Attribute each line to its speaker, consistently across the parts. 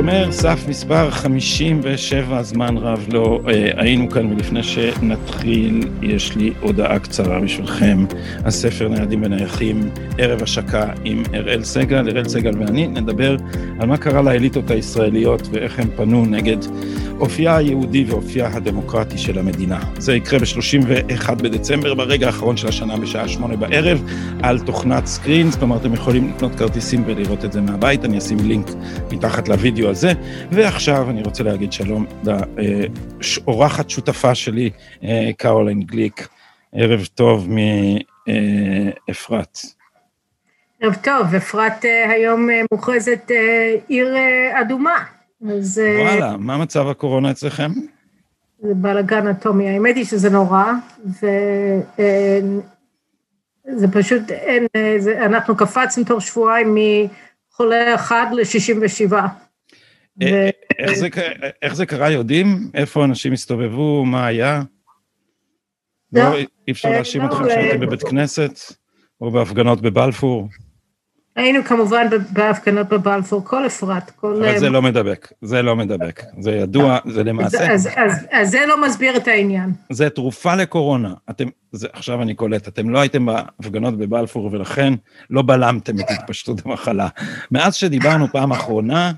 Speaker 1: השומר, סף מספר 57, זמן רב לא אה, היינו כאן, ולפני שנתחיל, יש לי הודעה קצרה בשבילכם. הספר ניידים ונייחים, ערב השקה עם אראל סגל. אראל סגל ואני נדבר על מה קרה לאליטות הישראליות ואיך הם פנו נגד אופייה היהודי ואופייה הדמוקרטי של המדינה. זה יקרה ב-31 בדצמבר, ברגע האחרון של השנה בשעה שמונה בערב, על תוכנת סקרינס, כלומר אתם יכולים לקנות כרטיסים ולראות את זה מהבית, אני אשים לינק מתחת לוידאו הזה. ועכשיו אני רוצה להגיד שלום לאורחת שותפה שלי, אה, קרולין גליק. ערב טוב מאפרת.
Speaker 2: ערב טוב, אפרת אה, היום אה, מוכרזת עיר אדומה.
Speaker 1: אז... וואלה, מה מצב הקורונה אצלכם?
Speaker 2: זה בלאגן אטומי. האמת היא שזה נורא, וזה פשוט, אין, זה, אנחנו קפצנו תוך שבועיים מחולה אחד ל-67.
Speaker 1: אה, איך, זה, איך זה קרה, יודעים? איפה אנשים הסתובבו? מה היה? לא, לא אי אפשר אה, להאשים אתכם לא, שהייתם בבית כנסת או בהפגנות בבלפור?
Speaker 2: היינו כמובן בהפגנות בבלפור, כל אפרת, כל...
Speaker 1: אבל זה לא מדבק, זה לא מדבק, זה ידוע, זה למעשה...
Speaker 2: אז, אז, אז זה לא מסביר את העניין.
Speaker 1: זה תרופה לקורונה. אתם, זה, עכשיו אני קולט, אתם לא הייתם בהפגנות בבלפור ולכן לא בלמתם את התפשטות המחלה. מאז שדיברנו פעם אחרונה, אה,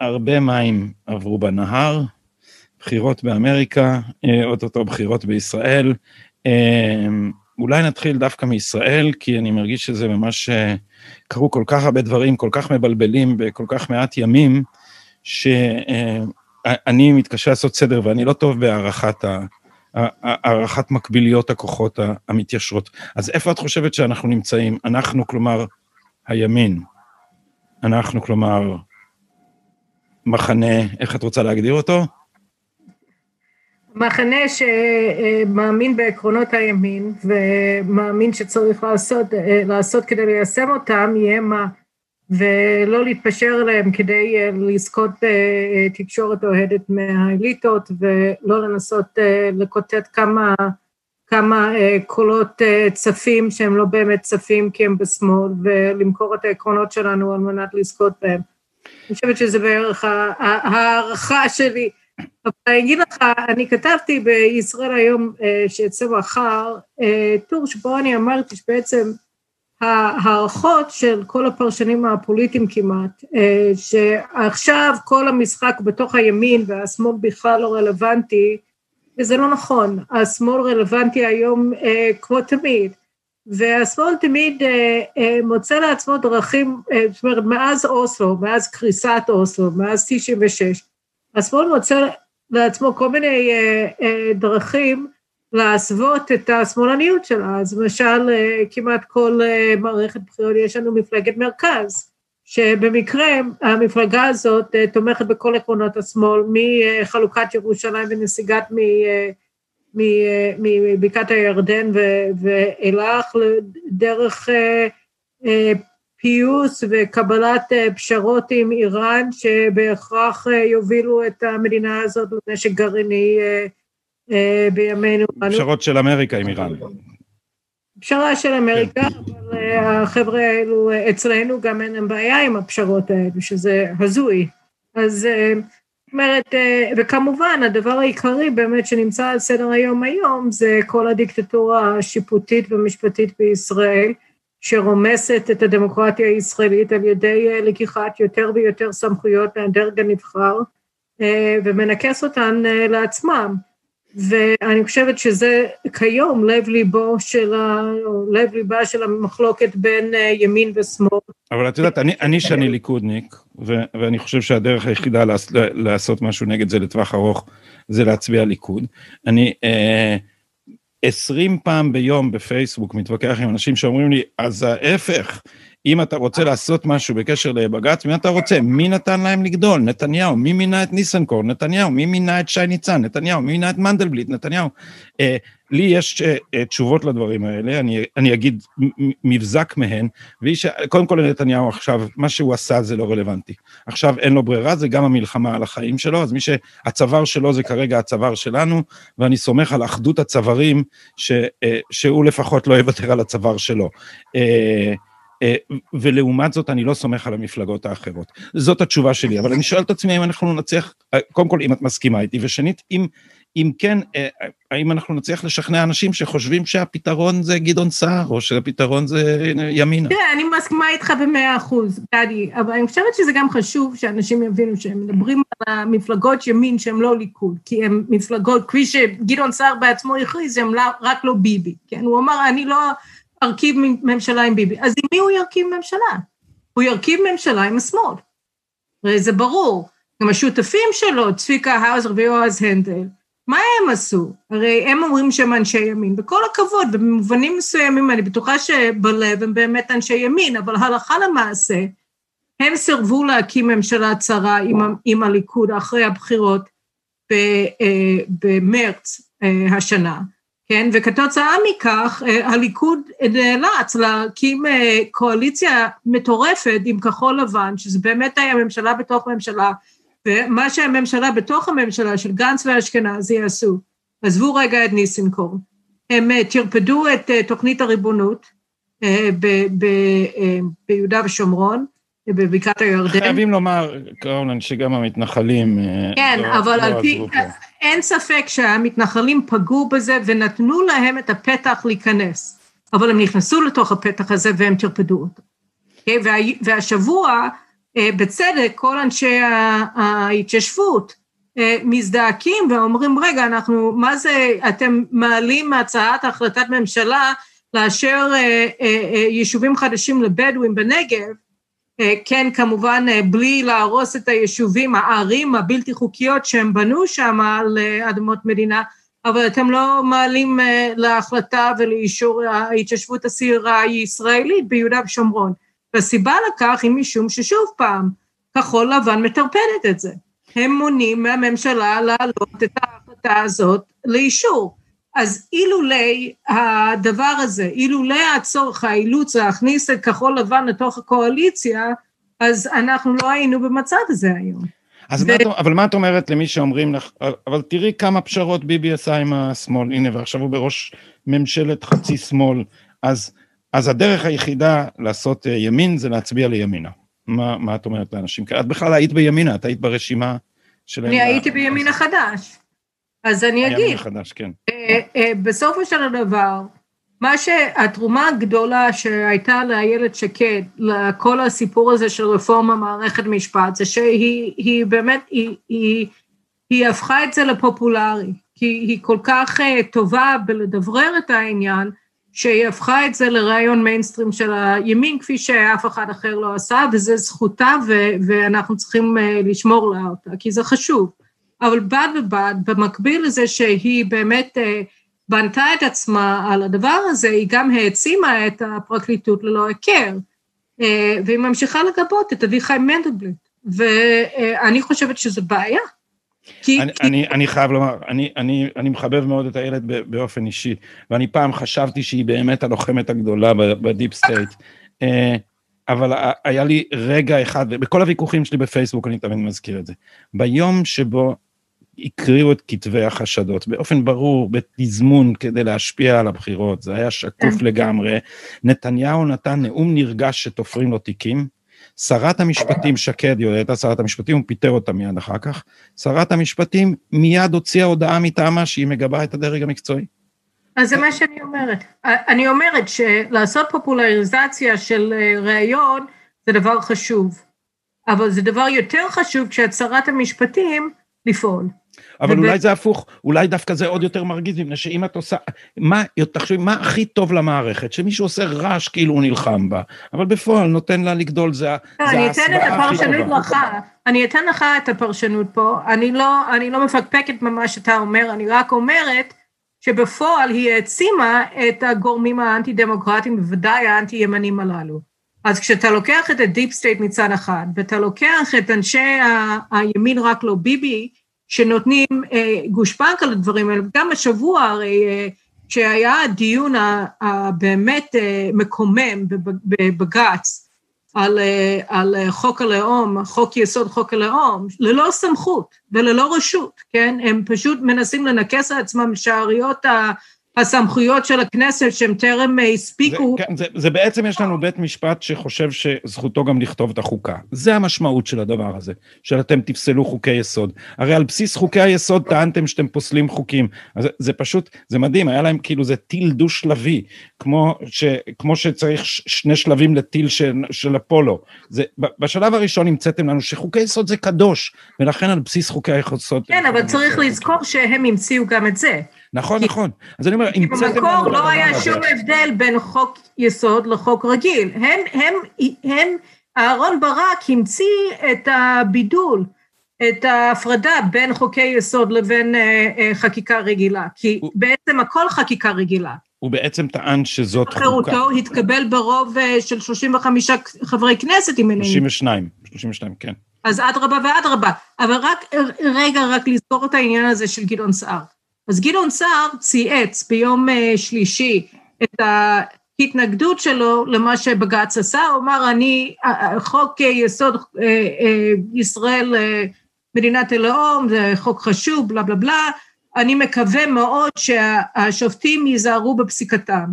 Speaker 1: הרבה מים עברו בנהר, בחירות באמריקה, אה, אוטוטו בחירות בישראל. אה, אולי נתחיל דווקא מישראל, כי אני מרגיש שזה ממש, אה, קרו כל כך הרבה דברים, כל כך מבלבלים בכל כך מעט ימים, שאני אה, מתקשה לעשות סדר ואני לא טוב בהערכת ה... הערכת מקביליות הכוחות המתיישרות. אז איפה את חושבת שאנחנו נמצאים? אנחנו, כלומר, הימין. אנחנו, כלומר, מחנה, איך את רוצה להגדיר אותו?
Speaker 2: מחנה שמאמין בעקרונות הימין ומאמין שצריך לעשות, לעשות כדי ליישם אותם, יהיה מה, ולא להתפשר עליהם כדי לזכות תקשורת אוהדת מהאליטות ולא לנסות לקוטט כמה, כמה קולות צפים שהם לא באמת צפים כי הם בשמאל ולמכור את העקרונות שלנו על מנת לזכות בהם. אני חושבת שזה בערך ההערכה שלי. אבל אני אגיד לך, אני כתבתי בישראל היום אה, שיצא מחר, אה, טור שבו אני אמרתי שבעצם ההערכות של כל הפרשנים הפוליטיים כמעט, אה, שעכשיו כל המשחק בתוך הימין והשמאל בכלל לא רלוונטי, וזה לא נכון, השמאל רלוונטי היום כמו תמיד. והשמאל תמיד אה, אה, מוצא לעצמו דרכים, אה, זאת אומרת, מאז אוסלו, מאז קריסת אוסלו, מאז 96, השמאל מוצא לעצמו כל מיני דרכים להסוות את השמאלניות שלה. אז למשל, כמעט כל מערכת בחירות יש לנו מפלגת מרכז, שבמקרה המפלגה הזאת תומכת בכל עקרונות השמאל, מחלוקת ירושלים ונסיגת מ... מבקעת הירדן ואילך דרך אה, אה, פיוס וקבלת אה, פשרות עם איראן שבהכרח יובילו את המדינה הזאת לנשק גרעיני בימינו.
Speaker 1: פשרות של אמריקה עם איראן.
Speaker 2: פשרה של אמריקה, אבל החבר'ה האלו אצלנו גם אין להם בעיה עם הפשרות האלו, שזה הזוי. אז אומרת, אה, וכמובן הדבר העיקרי באמת שנמצא על סדר היום היום זה כל הדיקטטורה השיפוטית והמשפטית בישראל, שרומסת את הדמוקרטיה הישראלית על ידי אה, לקיחת יותר ויותר סמכויות מהדרג הנבחר אה, ומנכס אותן לעצמם. ואני חושבת שזה כיום לב ליבו של ה... לב ליבה של המחלוקת בין אה, ימין ושמאל.
Speaker 1: אבל את יודעת, אני, אני שאני ליכודניק, ו, ואני חושב שהדרך היחידה לעש, לעשות משהו נגד זה לטווח ארוך, זה להצביע ליכוד. אני אה, עשרים פעם ביום בפייסבוק מתווכח עם אנשים שאומרים לי, אז ההפך, אם אתה רוצה לעשות משהו בקשר לבג"ץ, מי אתה רוצה? מי נתן להם לגדול? נתניהו. מי מינה את ניסנקורן? נתניהו. מי מינה את שי ניצן? נתניהו. מי מינה את מנדלבליט? נתניהו. אה, לי יש אה, אה, תשובות לדברים האלה, אני, אני אגיד מבזק מהן, והיא שקודם כל לנתניהו עכשיו, מה שהוא עשה זה לא רלוונטי. עכשיו אין לו ברירה, זה גם המלחמה על החיים שלו, אז מי שהצוואר שלו זה כרגע הצוואר שלנו, ואני סומך על אחדות הצווארים, אה, שהוא לפחות לא יוותר על הצוואר שלו. אה, ולעומת זאת אני לא סומך על המפלגות האחרות. זאת התשובה שלי, אבל אני שואל את עצמי אם אנחנו נצליח, אה, קודם כל אם את מסכימה איתי, ושנית, אם, אם כן, אה, האם אנחנו נצליח לשכנע אנשים שחושבים שהפתרון זה גדעון סער, או שהפתרון זה ימינה?
Speaker 2: תראה, אני מסכימה איתך במאה אחוז, גדי, אבל אני חושבת שזה גם חשוב שאנשים יבינו שהם מדברים על המפלגות ימין שהן לא ליכוד, כי הן מפלגות, כפי שגדעון סער בעצמו הכריז, הן לא, רק לא ביבי, כן? הוא אמר, אני לא ארכיב ממשלה עם ביבי. אז עם מי הוא ירכיב ממשלה? הוא ירכיב ממשלה עם השמאל. הרי זה ברור. גם השותפים שלו, צביקה האוזר ויועז הנדל, מה הם עשו? הרי הם אומרים שהם אנשי ימין, בכל הכבוד, ובמובנים מסוימים אני בטוחה שבלב הם באמת אנשי ימין, אבל הלכה למעשה, הם סירבו להקים ממשלה צרה עם, עם הליכוד אחרי הבחירות אה, במרץ אה, השנה, כן? וכתוצאה מכך הליכוד נאלץ להקים אה, קואליציה מטורפת עם כחול לבן, שזה באמת היה ממשלה בתוך ממשלה, ומה שהממשלה בתוך הממשלה של גנץ ואשכנזי עשו, עזבו רגע את ניסנקורן, הם אה, טרפדו את אה, תוכנית הריבונות אה, ביהודה ושומרון, בבקעת הירדן.
Speaker 1: חייבים לומר, קראונן, שגם המתנחלים...
Speaker 2: כן, לא, אבל לא על פי... אין ספק שהמתנחלים פגעו בזה ונתנו להם את הפתח להיכנס, אבל הם נכנסו לתוך הפתח הזה והם טרפדו אותו. וה, והשבוע אה, בצדק כל אנשי ההתיישבות אה, מזדעקים ואומרים, רגע, אנחנו, מה זה, אתם מעלים הצעת החלטת ממשלה לאשר אה, יישובים חדשים לבדואים בנגב, כן, כמובן, בלי להרוס את היישובים, הערים הבלתי חוקיות שהם בנו שם על אדמות מדינה, אבל אתם לא מעלים להחלטה ולאישור ההתיישבות הצעירה הישראלית ביהודה ושומרון. והסיבה לכך היא משום ששוב פעם, כחול לבן מטרפדת את זה. הם מונעים מהממשלה להעלות את ההחלטה הזאת לאישור. אז אילולי הדבר הזה, אילולי הצורך, האילוץ להכניס את כחול לבן לתוך הקואליציה, אז אנחנו לא היינו במצב הזה היום.
Speaker 1: אז ו... מה, אבל מה את אומרת למי שאומרים לך, אבל תראי כמה פשרות ביבי עשה עם השמאל, הנה ועכשיו הוא בראש ממשלת חצי שמאל, אז אז הדרך היחידה לעשות אה, ימין זה להצביע לימינה. מה, מה את אומרת לאנשים? את בכלל היית בימינה, את היית ברשימה של...
Speaker 2: אני הייתי בימין החדש. אז אני אגיד.
Speaker 1: החדש, כן.
Speaker 2: אה, אה, בסופו של דבר, מה שהתרומה הגדולה שהייתה לאיילת שקד, לכל הסיפור הזה של רפורמה מערכת משפט, זה שהיא באמת, היא, היא, היא הפכה את זה לפופולרי, כי היא כל כך טובה בלדברר את העניין, שהיא הפכה את זה לרעיון מיינסטרים של הימין, כפי שאף אחד אחר לא עשה, וזה זכותה, ו- ואנחנו צריכים לשמור לה אותה, כי זה חשוב. אבל בד בבד, במקביל לזה שהיא באמת uh, בנתה את עצמה על הדבר הזה, היא גם העצימה את הפרקליטות ללא היכר, uh, והיא ממשיכה לגבות את אביחי מנדלבליט, ואני חושבת שזו בעיה.
Speaker 1: כי, אני, כי... אני, אני חייב לומר, אני, אני, אני מחבב מאוד את איילת באופן אישי, ואני פעם חשבתי שהיא באמת הלוחמת הגדולה ב deep state, אה, אבל היה לי רגע אחד, בכל הוויכוחים שלי בפייסבוק אני תמיד מזכיר את זה, ביום שבו הקריאו את כתבי החשדות באופן ברור, בתזמון כדי להשפיע על הבחירות, זה היה שקוף כן. לגמרי, נתניהו נתן נאום נרגש שתופרים לו תיקים, שרת המשפטים שקד, היא הייתה שרת המשפטים, הוא פיטר אותה מיד אחר כך, שרת המשפטים מיד הוציאה הודעה מטעמה שהיא מגבה את הדרג המקצועי.
Speaker 2: אז זה מה שאני אומרת. אני אומרת שלעשות פופולריזציה של אה, ראיון זה דבר חשוב, אבל זה דבר יותר חשוב כשאת שרת המשפטים לפעול.
Speaker 1: אבל אולי זה הפוך, אולי דווקא זה עוד יותר מרגיז, מפני שאם את עושה, מה, תחשבי, מה הכי טוב למערכת? שמישהו עושה רעש כאילו הוא נלחם בה, אבל בפועל נותן לה לגדול, זה ההסוואה הכי טובה.
Speaker 2: אני אתן את הפרשנות לך, אני אתן לך את הפרשנות פה, אני לא, אני לא מפקפקת במה שאתה אומר, אני רק אומרת שבפועל היא העצימה את הגורמים האנטי-דמוקרטיים, בוודאי האנטי-ימנים הללו. אז כשאתה לוקח את ה deep state מצד אחד, ואתה לוקח את אנשי הימין רק לא ביבי, שנותנים אה, גושפנקה לדברים האלה. גם השבוע הרי אה, שהיה הדיון הבאמת אה, מקומם בבג"ץ על, אה, על חוק הלאום, חוק יסוד חוק הלאום, ללא סמכות וללא רשות, כן? הם פשוט מנסים לנכס לעצמם שעריות הסמכויות של הכנסת שהם טרם הספיקו.
Speaker 1: זה, כן, זה, זה בעצם יש לנו בית משפט שחושב שזכותו גם לכתוב את החוקה. זה המשמעות של הדבר הזה, של אתם תפסלו חוקי יסוד. הרי על בסיס חוקי היסוד טענתם שאתם פוסלים חוקים. אז זה פשוט, זה מדהים, היה להם כאילו זה טיל דו-שלבי, כמו, ש, כמו שצריך שני שלבים לטיל של, של אפולו. זה, בשלב הראשון המצאתם לנו שחוקי יסוד זה קדוש, ולכן על בסיס חוקי היסוד...
Speaker 2: כן, אבל צריך לזכור שהם המציאו גם את זה.
Speaker 1: נכון, כי, נכון. אז אני אומר,
Speaker 2: המצאתם... במקור לא היה שום הבדל בין חוק יסוד לחוק רגיל. הם, הם, הם, אהרון ברק המציא את הבידול, את ההפרדה בין חוקי יסוד לבין אה, אה, חקיקה רגילה, כי הוא, בעצם הכל חקיקה רגילה.
Speaker 1: הוא בעצם טען שזאת חוקה.
Speaker 2: חירותו התקבל ברוב אה, של 35 חברי כנסת, אם
Speaker 1: אינני... 32, 32, כן.
Speaker 2: אז אדרבה ואדרבה. אבל רק, רגע, רק לזכור את העניין הזה של גדעון סער. אז גדעון סער צייץ ביום אה, שלישי את ההתנגדות שלו למה שבג"ץ עשה, הוא אמר, אני, חוק יסוד אה, אה, ישראל, מדינת הלאום, זה חוק חשוב, בלה בלה בלה, אני מקווה מאוד שהשופטים ייזהרו בפסיקתם.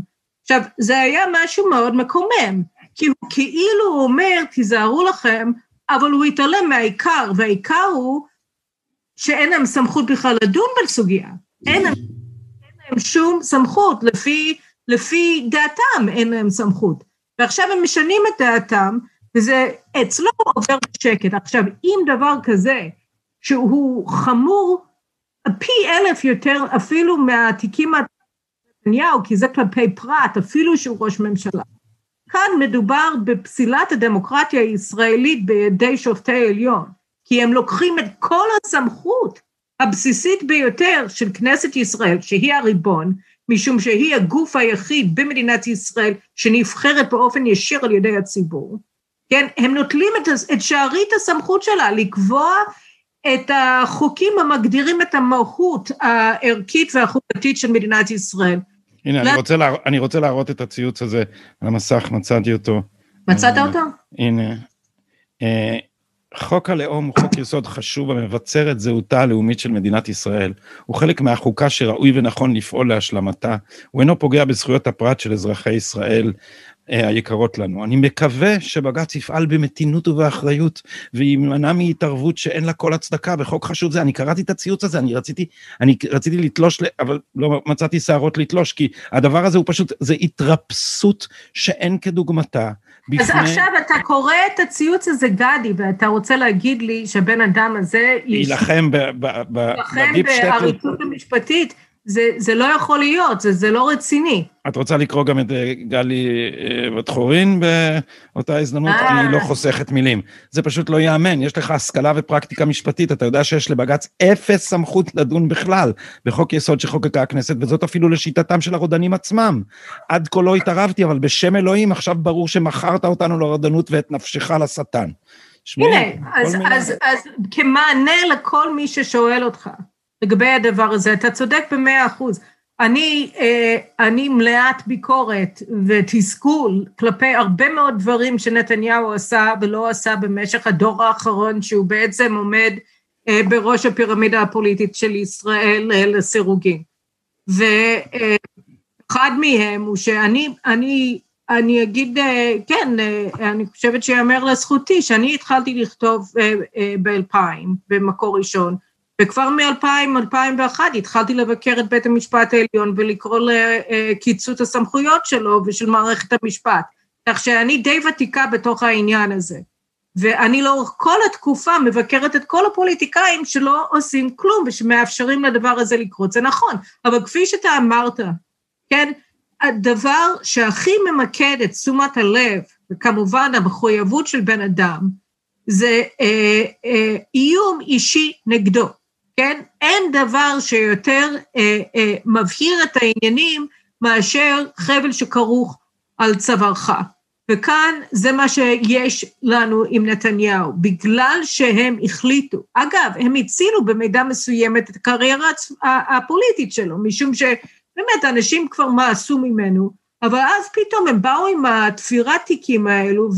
Speaker 2: עכשיו, זה היה משהו מאוד מקומם, כי הוא כאילו אומר, תיזהרו לכם, אבל הוא התעלם מהעיקר, והעיקר הוא שאין להם סמכות בכלל לדון בסוגיה. אין, אין להם שום סמכות, לפי, לפי דעתם אין להם סמכות. ועכשיו הם משנים את דעתם, וזה אצלו עובר בשקט. עכשיו, אם דבר כזה, שהוא חמור פי אלף יותר אפילו מהתיקים נתניהו, כי זה כלפי פרט, אפילו שהוא ראש ממשלה. כאן מדובר בפסילת הדמוקרטיה הישראלית בידי שופטי עליון, כי הם לוקחים את כל הסמכות הבסיסית ביותר של כנסת ישראל, שהיא הריבון, משום שהיא הגוף היחיד במדינת ישראל שנבחרת באופן ישיר על ידי הציבור, כן, הם נוטלים את, את שארית הסמכות שלה לקבוע את החוקים המגדירים את המהות הערכית והחוקתית של מדינת ישראל.
Speaker 1: הנה, לה... אני, רוצה לה... אני רוצה להראות את הציוץ הזה על המסך, מצאתי אותו.
Speaker 2: מצאת אותו?
Speaker 1: הנה. אה, חוק הלאום הוא חוק יסוד חשוב המבצר את זהותה הלאומית של מדינת ישראל. הוא חלק מהחוקה שראוי ונכון לפעול להשלמתה. הוא אינו פוגע בזכויות הפרט של אזרחי ישראל היקרות לנו. אני מקווה שבג"ץ יפעל במתינות ובאחריות וימנע מהתערבות שאין לה כל הצדקה בחוק חשוב זה. אני קראתי את הציוץ הזה, אני רציתי, אני רציתי לתלוש, אבל לא מצאתי שערות לתלוש, כי הדבר הזה הוא פשוט, זה התרפסות שאין כדוגמתה.
Speaker 2: בפני... אז עכשיו אתה קורא את הציוץ הזה, גדי, ואתה רוצה להגיד לי שהבן אדם הזה...
Speaker 1: יילחם
Speaker 2: בעריצות המשפטית. זה, זה לא יכול להיות, זה, זה לא רציני.
Speaker 1: את רוצה לקרוא גם את אה, גלי אה, בת-חורין באותה הזדמנות? אה. אני לא חוסכת מילים. זה פשוט לא ייאמן, יש לך השכלה ופרקטיקה משפטית, אתה יודע שיש לבג"ץ אפס סמכות לדון בכלל בחוק יסוד שחוקקה הכנסת, וזאת אפילו לשיטתם של הרודנים עצמם. עד כה לא התערבתי, אבל בשם אלוהים עכשיו ברור שמכרת אותנו לרודנות ואת נפשך לשטן.
Speaker 2: הנה, אז, אז, אז כמענה לכל מי ששואל אותך, לגבי הדבר הזה, אתה צודק במאה אחוז. אני, אה, אני מלאת ביקורת ותסכול כלפי הרבה מאוד דברים שנתניהו עשה ולא עשה במשך הדור האחרון שהוא בעצם עומד אה, בראש הפירמידה הפוליטית של ישראל אה, לסירוגין. ואחד מהם הוא שאני אני, אני אגיד, כן, אני חושבת שיאמר לזכותי שאני התחלתי לכתוב באלפיים במקור ראשון וכבר מ-2000-2001 התחלתי לבקר את בית המשפט העליון ולקרוא לקיצוץ הסמכויות שלו ושל מערכת המשפט. כך שאני די ותיקה בתוך העניין הזה. ואני לאורך כל התקופה מבקרת את כל הפוליטיקאים שלא עושים כלום ושמאפשרים לדבר הזה לקרות. זה נכון, אבל כפי שאתה אמרת, כן, הדבר שהכי ממקד את תשומת הלב, וכמובן המחויבות של בן אדם, זה אה, אה, איום אישי נגדו. כן? אין דבר שיותר אה, אה, מבהיר את העניינים מאשר חבל שכרוך על צווארך. וכאן זה מה שיש לנו עם נתניהו, בגלל שהם החליטו, אגב, הם הצילו במידה מסוימת את הקריירה הפוליטית שלו, משום שבאמת אנשים כבר מעשו ממנו, אבל אז פתאום הם באו עם התפירת תיקים האלו,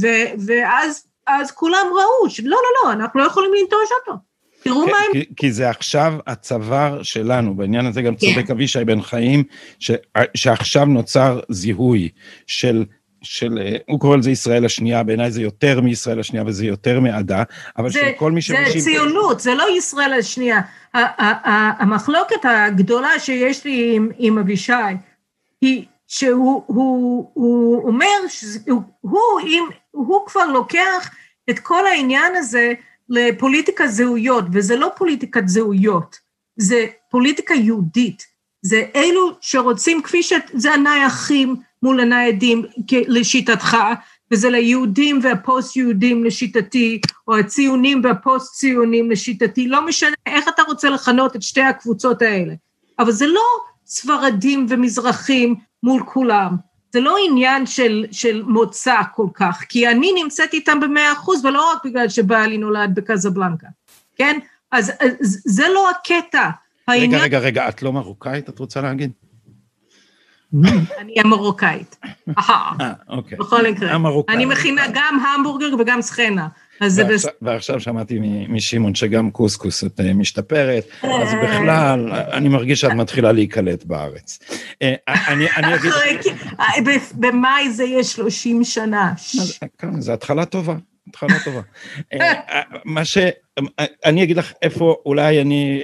Speaker 2: ואז כולם ראו שלא, לא, לא, אנחנו לא יכולים לנטוש אותו. תראו מה הם...
Speaker 1: כי, כי זה עכשיו הצוואר שלנו, בעניין הזה גם צודק
Speaker 2: כן.
Speaker 1: אבישי בן חיים, ש, שעכשיו נוצר זיהוי של, של, אה, הוא קורא לזה ישראל השנייה, בעיניי זה יותר מישראל השנייה וזה יותר מעדה, אבל
Speaker 2: זה,
Speaker 1: של כל מי
Speaker 2: זה
Speaker 1: שמשיב...
Speaker 2: ציונות, זה לא ישראל השנייה. המחלוקת הגדולה שיש לי עם, עם אבישי, היא שהוא הוא, הוא אומר שהוא הוא, אם, הוא כבר לוקח את כל העניין הזה לפוליטיקה זהויות, וזה לא פוליטיקת זהויות, זה פוליטיקה יהודית. זה אלו שרוצים, כפי ש... זה הנייחים מול הניידים לשיטתך, וזה ליהודים והפוסט-יהודים לשיטתי, או הציונים והפוסט-ציונים לשיטתי, לא משנה איך אתה רוצה לכנות את שתי הקבוצות האלה. אבל זה לא ספרדים ומזרחים מול כולם. זה לא עניין של, של מוצא כל כך, כי אני נמצאת איתם במאה אחוז, ולא רק בגלל שבעלי נולד בקזבלנקה, כן? אז, אז זה לא הקטע.
Speaker 1: רגע,
Speaker 2: העניין-
Speaker 1: רגע, רגע, את לא מרוקאית, את רוצה להגיד?
Speaker 2: אני המרוקאית.
Speaker 1: אה, אוקיי.
Speaker 2: בכל מקרה.
Speaker 1: המרוקאית.
Speaker 2: אני מכינה גם המבורגר וגם סחנה.
Speaker 1: ועכשיו, שמעתי משמעון שגם קוסקוס את אה, משתפרת, אז בכלל, אני מרגיש שאת מתחילה להיקלט בארץ. אה, אני אגיד...
Speaker 2: במאי זה יהיה 30 שנה.
Speaker 1: כן, זו התחלה טובה, התחלה טובה. אה, מה ש... אני אגיד לך איפה אולי אני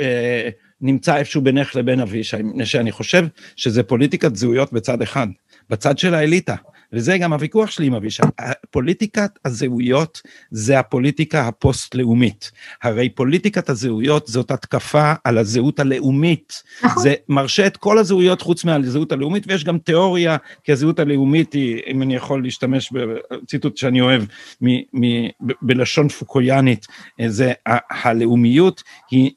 Speaker 1: אה, נמצא איפשהו בינך לבין אבישי, מפני שאני חושב שזה פוליטיקת זהויות בצד אחד, בצד של האליטה. וזה גם הוויכוח שלי עם אבישי. פוליטיקת הזהויות זה הפוליטיקה הפוסט-לאומית. הרי פוליטיקת הזהויות זאת התקפה על הזהות הלאומית.
Speaker 2: נכון.
Speaker 1: זה מרשה את כל הזהויות חוץ מהזהות הלאומית, ויש גם תיאוריה, כי הזהות הלאומית היא, אם אני יכול להשתמש בציטוט שאני אוהב, מ, מ, ב, בלשון פוקויאנית, זה ה- הלאומיות היא,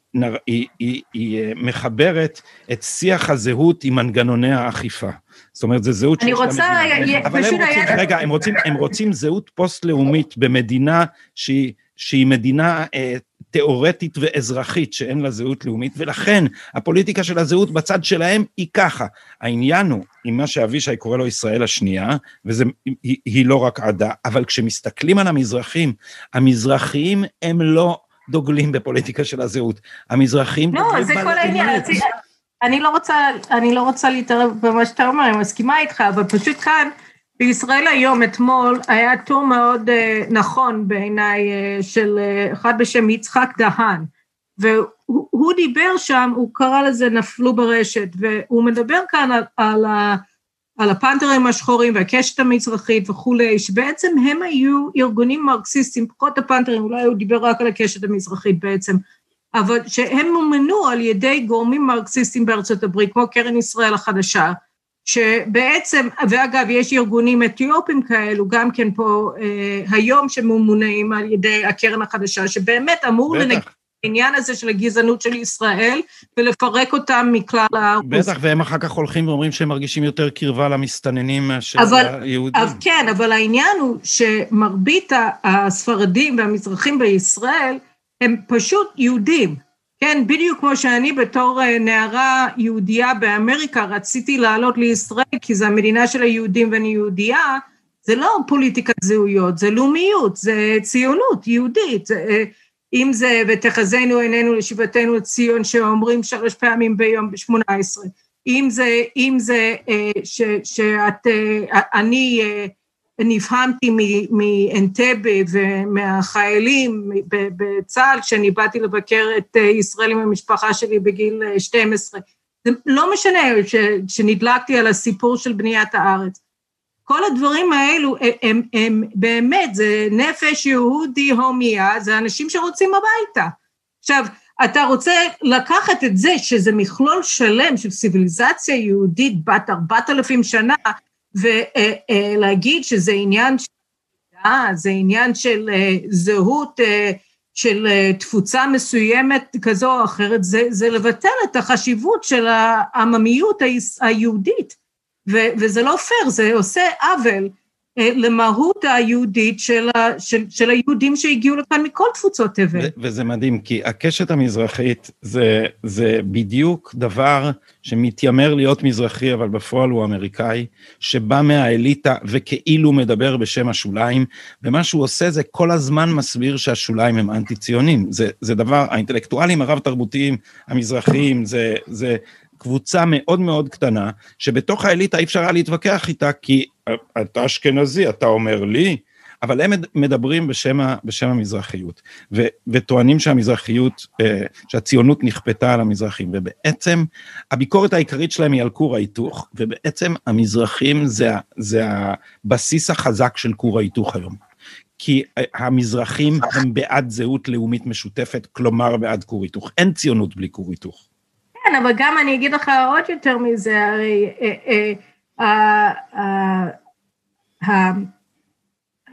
Speaker 1: היא, היא, היא אה, מחברת את שיח הזהות עם מנגנוני האכיפה. זאת אומרת, זה זהות
Speaker 2: אני רוצה. י-
Speaker 1: אבל הם רוצים,
Speaker 2: היה-
Speaker 1: רגע, הם רוצים, הם רוצים זהות פוסט-לאומית במדינה שהיא, שהיא מדינה אה, תיאורטית ואזרחית שאין לה זהות לאומית, ולכן הפוליטיקה של הזהות בצד שלהם היא ככה. העניין הוא, עם מה שאבישי קורא לו ישראל השנייה, וזה, היא, היא לא רק עדה, אבל כשמסתכלים על המזרחים, המזרחיים הם לא דוגלים בפוליטיקה של הזהות. המזרחים
Speaker 2: לא, זה כל העניין. אני לא רוצה, אני לא רוצה להתערב במה שאתה אומר, אני מסכימה איתך, אבל פשוט כאן, בישראל היום, אתמול, היה טור מאוד אה, נכון בעיניי אה, של אה, אחד בשם יצחק דהן, והוא הוא דיבר שם, הוא קרא לזה נפלו ברשת, והוא מדבר כאן על, על, ה, על הפנתרים השחורים והקשת המזרחית וכולי, שבעצם הם היו ארגונים מרקסיסטים, פחות הפנתרים, אולי הוא דיבר רק על הקשת המזרחית בעצם, אבל שהם מומנו על ידי גורמים מרקסיסטים בארצות הברית, כמו קרן ישראל החדשה, שבעצם, ואגב, יש ארגונים אתיופים כאלו, גם כן פה אה, היום שממונעים על ידי הקרן החדשה, שבאמת אמור לנגד
Speaker 1: בטח,
Speaker 2: העניין הזה של הגזענות של ישראל, ולפרק אותם מכלל האוכלוסייה.
Speaker 1: בטח, והם אחר כך הולכים ואומרים שהם מרגישים יותר קרבה למסתננים מאשר
Speaker 2: אבל-
Speaker 1: ליהודים.
Speaker 2: אז כן, אבל העניין הוא שמרבית הספרדים והמזרחים בישראל הם פשוט יהודים. כן, בדיוק כמו שאני בתור אה, נערה יהודייה באמריקה רציתי לעלות לישראל כי זו המדינה של היהודים ואני יהודייה, זה לא פוליטיקת זהויות, זה לאומיות, זה ציונות יהודית. אה, אם זה ותחזינו עינינו לשיבתנו ציון שאומרים שלוש פעמים ביום בשמונה עשרה. אם זה, אם זה אה, ש, שאת, אני אה, נפהמתי מאנטבה ומהחיילים בצה"ל, כשאני באתי לבקר את אה, ישראל עם המשפחה שלי בגיל אה, 12. זה לא משנה ש, שנדלקתי על הסיפור של בניית הארץ. כל הדברים האלו הם, הם, הם באמת, זה נפש יהודי הומיה, זה אנשים שרוצים הביתה. עכשיו, אתה רוצה לקחת את זה, שזה מכלול שלם של ציוויליזציה יהודית בת ארבעת אלפים שנה, ולהגיד שזה עניין של זה עניין של אה, זהות, אה, של אה, תפוצה מסוימת כזו או אחרת, זה, זה לבטל את החשיבות של העממיות היהודית, ו, וזה לא פייר, זה עושה עוול למהות היהודית של, ה, של, של היהודים שהגיעו לכאן מכל תפוצות תבל.
Speaker 1: וזה מדהים, כי הקשת המזרחית זה, זה בדיוק דבר שמתיימר להיות מזרחי, אבל בפועל הוא אמריקאי, שבא מהאליטה וכאילו מדבר בשם השוליים, ומה שהוא עושה זה כל הזמן מסביר שהשוליים הם אנטי ציונים. זה, זה דבר, האינטלקטואלים הרב-תרבותיים המזרחיים, זה, זה קבוצה מאוד מאוד קטנה, שבתוך האליטה אי אפשר היה להתווכח איתה, כי אתה אשכנזי, אתה אומר לי, אבל הם מדברים בשם, בשם המזרחיות, ו, וטוענים שהמזרחיות, אה, שהציונות נכפתה על המזרחים, ובעצם הביקורת העיקרית שלהם היא על כור ההיתוך, ובעצם המזרחים זה, זה הבסיס החזק של כור ההיתוך היום. כי המזרחים הם בעד זהות לאומית משותפת, כלומר בעד כור היתוך. אין ציונות בלי כור היתוך.
Speaker 2: כן, אבל גם אני אגיד לך עוד יותר מזה, הרי אה, אה, אה,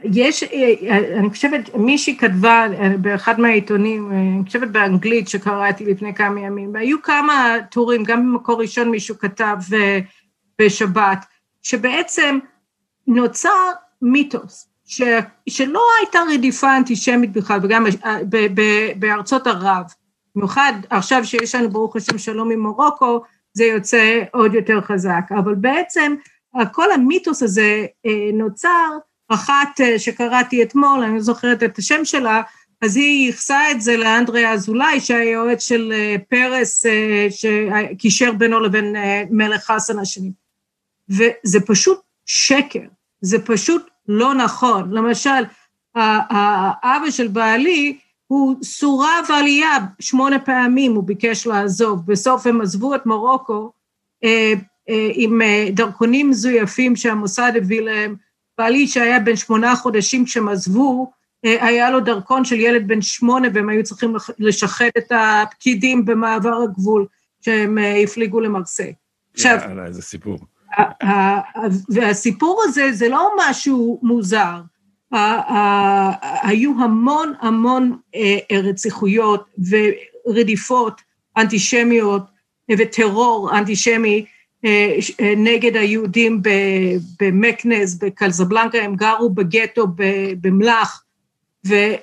Speaker 2: יש, אני חושבת, מישהי כתבה באחד מהעיתונים, אני חושבת באנגלית שקראתי לפני כמה ימים, והיו כמה טורים, גם במקור ראשון מישהו כתב בשבת, שבעצם נוצר מיתוס, ש, שלא הייתה רדיפה אנטישמית בכלל, וגם בארצות ערב, במיוחד עכשיו שיש לנו ברוך השם שלום עם מרוקו, זה יוצא עוד יותר חזק. אבל בעצם כל המיתוס הזה אה, נוצר, אחת אה, שקראתי אתמול, אני לא זוכרת את השם שלה, אז היא ייחסה את זה לאנדריה אזולאי, שהיה יועץ של אה, פרס, שקישר בינו לבין מלך חסן השני. וזה פשוט שקר, זה פשוט לא נכון. למשל, האבא של בעלי, הוא סורב עלייה שמונה פעמים, הוא ביקש לעזוב, בסוף הם עזבו את מרוקו אה, אה, עם אה, דרכונים מזויפים שהמוסד הביא להם, בעלי שהיה בן שמונה חודשים כשהם עזבו, אה, היה לו דרכון של ילד בן שמונה והם היו צריכים לשחד את הפקידים במעבר הגבול כשהם אה, הפליגו למרסיי.
Speaker 1: עכשיו, יאללה, איזה סיפור.
Speaker 2: והסיפור הזה זה לא משהו מוזר. היו המון המון אה, רציחויות ורדיפות אנטישמיות וטרור אנטישמי אה, אה, נגד היהודים במקנז, בקלזבלנקה, הם גרו בגטו במלח,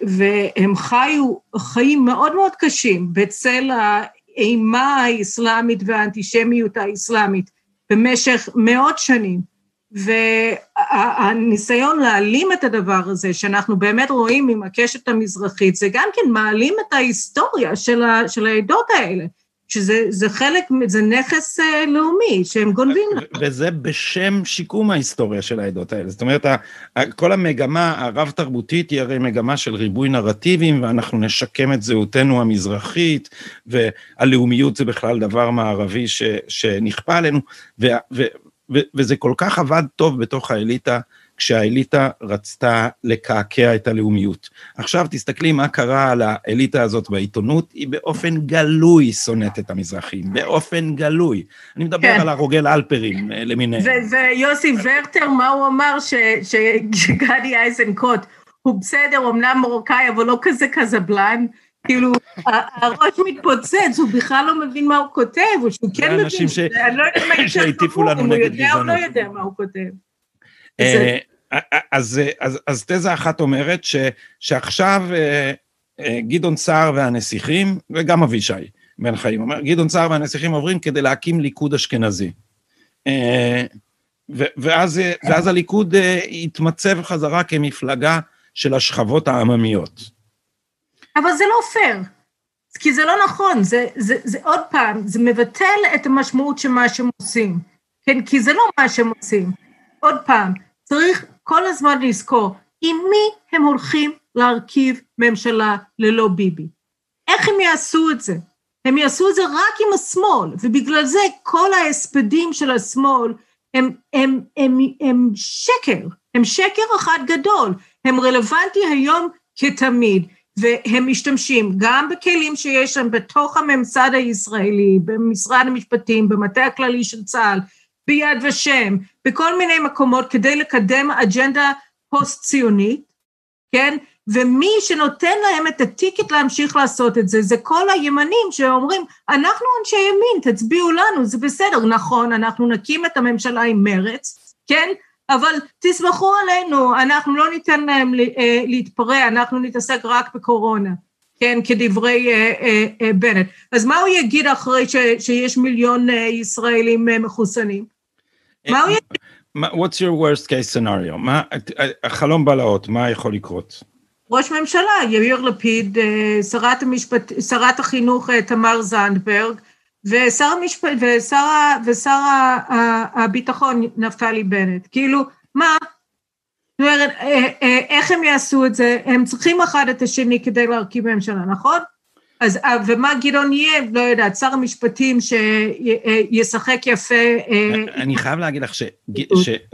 Speaker 2: והם חיו חיים מאוד מאוד קשים בצל האימה האסלאמית והאנטישמיות האסלאמית במשך מאות שנים. והניסיון להעלים את הדבר הזה, שאנחנו באמת רואים עם הקשת המזרחית, זה גם כן מעלים את ההיסטוריה של, ה, של העדות האלה, שזה חלק, זה נכס אה, לאומי שהם גונבים.
Speaker 1: וזה בשם שיקום ההיסטוריה של העדות האלה. זאת אומרת, כל המגמה הרב-תרבותית היא הרי מגמה של ריבוי נרטיבים, ואנחנו נשקם את זהותנו המזרחית, והלאומיות זה בכלל דבר מערבי ש, שנכפה עלינו, ו, וזה כל כך עבד טוב בתוך האליטה, כשהאליטה רצתה לקעקע את הלאומיות. עכשיו תסתכלי מה קרה על האליטה הזאת בעיתונות, היא באופן גלוי שונאת את המזרחים, באופן גלוי. אני מדבר כן. על הרוגל אלפרים אה, למיניהם.
Speaker 2: ויוסי ורטר, מה הוא אמר? שגדי אייזנקוט, הוא בסדר, אמנם מרוקאי, אבל לא כזה קזבלן. כאילו, הראש מתפוצץ, הוא בכלל לא מבין מה הוא כותב, או שהוא כן מבין, ש... אני לא יודעת מה
Speaker 1: שהטיפו לנו נגד גזענות.
Speaker 2: הוא יודע או לא יודע מה הוא כותב.
Speaker 1: אה, אז, אז, אז תזה אחת אומרת ש, שעכשיו אה, אה, גדעון סער והנסיכים, וגם אבישי בן חיים, אומר, גדעון סער והנסיכים עוברים כדי להקים ליכוד אשכנזי. ואז, ואז הליכוד התמצב חזרה כמפלגה של השכבות העממיות.
Speaker 2: אבל זה לא פייר, כי זה לא נכון, זה, זה, זה עוד פעם, זה מבטל את המשמעות של מה שהם עושים, כן? כי זה לא מה שהם עושים. עוד פעם, צריך כל הזמן לזכור, עם מי הם הולכים להרכיב ממשלה ללא ביבי? איך הם יעשו את זה? הם יעשו את זה רק עם השמאל, ובגלל זה כל ההספדים של השמאל הם, הם, הם, הם, הם שקר, הם שקר אחד גדול, הם רלוונטי היום כתמיד. והם משתמשים גם בכלים שיש להם בתוך הממסד הישראלי, במשרד המשפטים, במטה הכללי של צה"ל, ביד ושם, בכל מיני מקומות כדי לקדם אג'נדה פוסט-ציונית, כן? ומי שנותן להם את הטיקט להמשיך לעשות את זה, זה כל הימנים שאומרים, אנחנו אנשי ימין, תצביעו לנו, זה בסדר, נכון, אנחנו נקים את הממשלה עם מרץ, כן? אבל תסמכו עלינו, אנחנו לא ניתן להם להתפרע, אנחנו נתעסק רק בקורונה, כן, כדברי בנט. אז מה הוא יגיד אחרי שיש מיליון ישראלים מחוסנים? מה הוא יגיד?
Speaker 1: What's your worst case scenario? מה, החלום בלהות, מה יכול לקרות?
Speaker 2: ראש ממשלה, יאיר לפיד, שרת, המשפט, שרת החינוך תמר זנדברג, ושר, המשפ... ושר, ושר הביטחון נפתלי בנט. כאילו, מה? זאת אומרת, איך הם יעשו את זה? הם צריכים אחד את השני כדי להרכיב ממשלה, נכון? אז ומה גדעון יהיה, לא יודעת, שר המשפטים שישחק יפה.
Speaker 1: אני חייב להגיד לך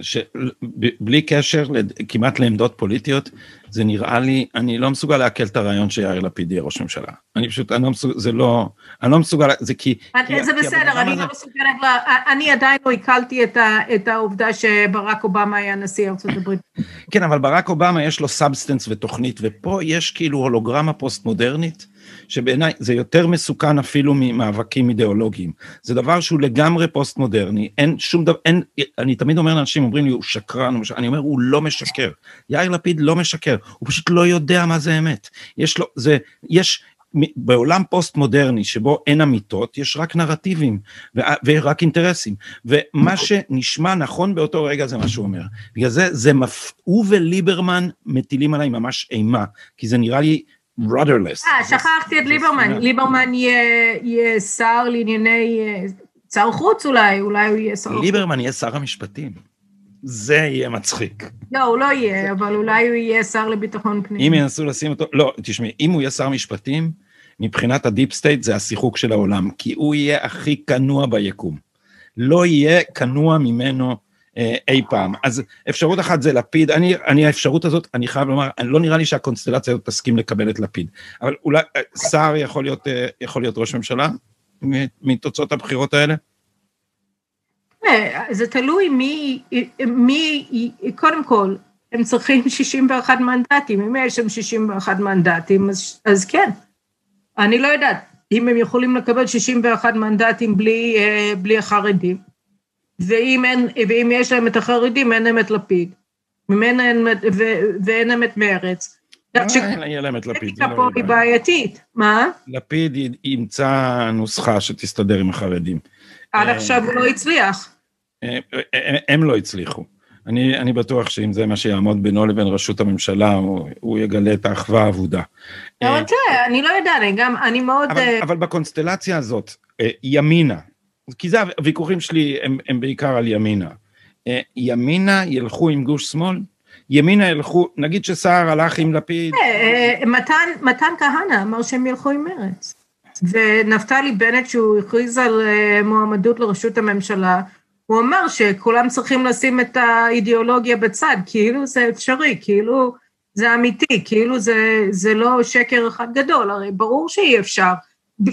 Speaker 1: שבלי קשר כמעט לעמדות פוליטיות, זה נראה לי, אני לא מסוגל לעכל את הרעיון שיאיר לפיד יהיה ראש ממשלה. אני פשוט, אני לא מסוגל, זה לא, אני לא מסוגל, זה כי...
Speaker 2: זה בסדר, אני לא מסוגלת, אני עדיין לא עיכלתי את העובדה שברק אובמה היה נשיא ארצות הברית.
Speaker 1: כן, אבל ברק אובמה יש לו substance ותוכנית, ופה יש כאילו הולוגרמה פוסט מודרנית. שבעיניי זה יותר מסוכן אפילו ממאבקים אידיאולוגיים. זה דבר שהוא לגמרי פוסט מודרני, אין שום דבר, אין, אני תמיד אומר לאנשים, אומרים לי, הוא שקרן, אני אומר, הוא לא משקר. יאיר לפיד לא משקר, הוא פשוט לא יודע מה זה אמת. יש לו, זה, יש, בעולם פוסט מודרני שבו אין אמיתות, יש רק נרטיבים ורק אינטרסים. ומה שנשמע נכון באותו רגע זה מה שהוא אומר. בגלל זה, זה מפ... הוא וליברמן מטילים עליי ממש אימה, כי זה נראה לי rudderless.
Speaker 2: אה, שכחתי את ליברמן, ליברמן יהיה שר לענייני, שר חוץ אולי, אולי הוא יהיה שר חוץ.
Speaker 1: ליברמן יהיה שר המשפטים. זה יהיה מצחיק.
Speaker 2: לא, הוא לא יהיה, אבל אולי הוא יהיה שר לביטחון פנים.
Speaker 1: אם ינסו לשים אותו, לא, תשמעי, אם הוא יהיה שר משפטים, מבחינת ה deep state זה השיחוק של העולם, כי הוא יהיה הכי כנוע ביקום. לא יהיה כנוע ממנו אה, אי פעם. אז אפשרות אחת זה לפיד, אני, אני האפשרות הזאת, אני חייב לומר, לא נראה לי שהקונסטלציה הזאת תסכים לקבל את לפיד, אבל אולי אה, שר יכול להיות, אה, יכול להיות ראש ממשלה מתוצאות הבחירות האלה?
Speaker 2: זה תלוי מי, מי, קודם כל, הם צריכים 61 מנדטים, אם יש שם 61 מנדטים, אז, אז כן. אני לא יודעת אם הם יכולים לקבל 61 מנדטים בלי, בלי החרדים. ואם, אין, ואם יש להם את החרדים, אין להם את לפיד. ממנה אין, ו, ואין להם את מרץ.
Speaker 1: יהיה להם את לפיד.
Speaker 2: פה היא בעייתית. מה?
Speaker 1: לפיד ימצא נוסחה שתסתדר עם החרדים.
Speaker 2: עד אה, עכשיו הוא לא הצליח.
Speaker 1: אה, אה, הם לא הצליחו. אני, אני בטוח שאם זה מה שיעמוד בינו לבין ראשות הממשלה, הוא, הוא יגלה את האחווה האבודה.
Speaker 2: אבל תראה, אני לא יודעת, אני גם, אני מאוד...
Speaker 1: אבל, אבל בקונסטלציה הזאת, ימינה, כי זה הוויכוחים שלי הם, הם בעיקר על ימינה. אה, ימינה ילכו עם גוש שמאל? ימינה ילכו, נגיד שסער הלך עם לפיד.
Speaker 2: אה, אה, מתן, מתן כהנא אמר שהם ילכו עם מרץ. ונפתלי בנט, שהוא הכריז על מועמדות לראשות הממשלה, הוא אמר שכולם צריכים לשים את האידיאולוגיה בצד, כאילו זה אפשרי, כאילו זה אמיתי, כאילו זה, זה לא שקר אחד גדול, הרי ברור שאי אפשר,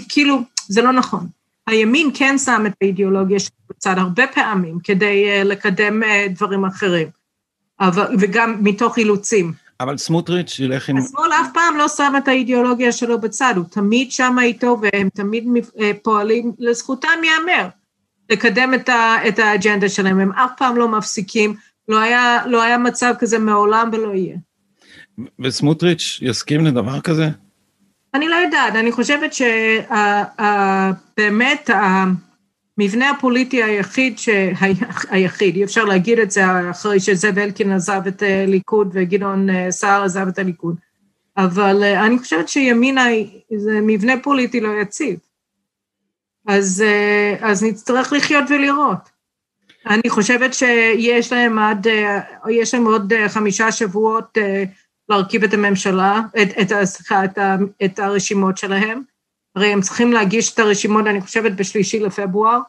Speaker 2: כאילו, זה לא נכון. הימין כן שם את האידיאולוגיה שלו בצד הרבה פעמים כדי uh, לקדם uh, דברים אחרים, אבל, וגם מתוך אילוצים.
Speaker 1: אבל סמוטריץ' ילך עם...
Speaker 2: השמאל אף פעם לא שם את האידיאולוגיה שלו בצד, הוא תמיד שם איתו והם תמיד uh, פועלים, לזכותם ייאמר, לקדם את, ה, את האג'נדה שלהם, הם אף פעם לא מפסיקים, לא היה, לא היה מצב כזה מעולם ולא יהיה.
Speaker 1: וסמוטריץ' יסכים לדבר כזה?
Speaker 2: אני לא יודעת, אני חושבת שבאמת המבנה הפוליטי היחיד, היחיד, אי אפשר להגיד את זה אחרי שזאב אלקין עזב את הליכוד וגדעון אה, סער עזב את הליכוד, אבל אה, אני חושבת שימינה זה מבנה פוליטי לא יציב. אז, אה, אז נצטרך לחיות ולראות. אני חושבת שיש להם עד, יש להם עוד חמישה שבועות להרכיב את הממשלה, את, את, סליחה, את, את הרשימות שלהם. הרי הם צריכים להגיש את הרשימות, אני חושבת, בשלישי לפברואר,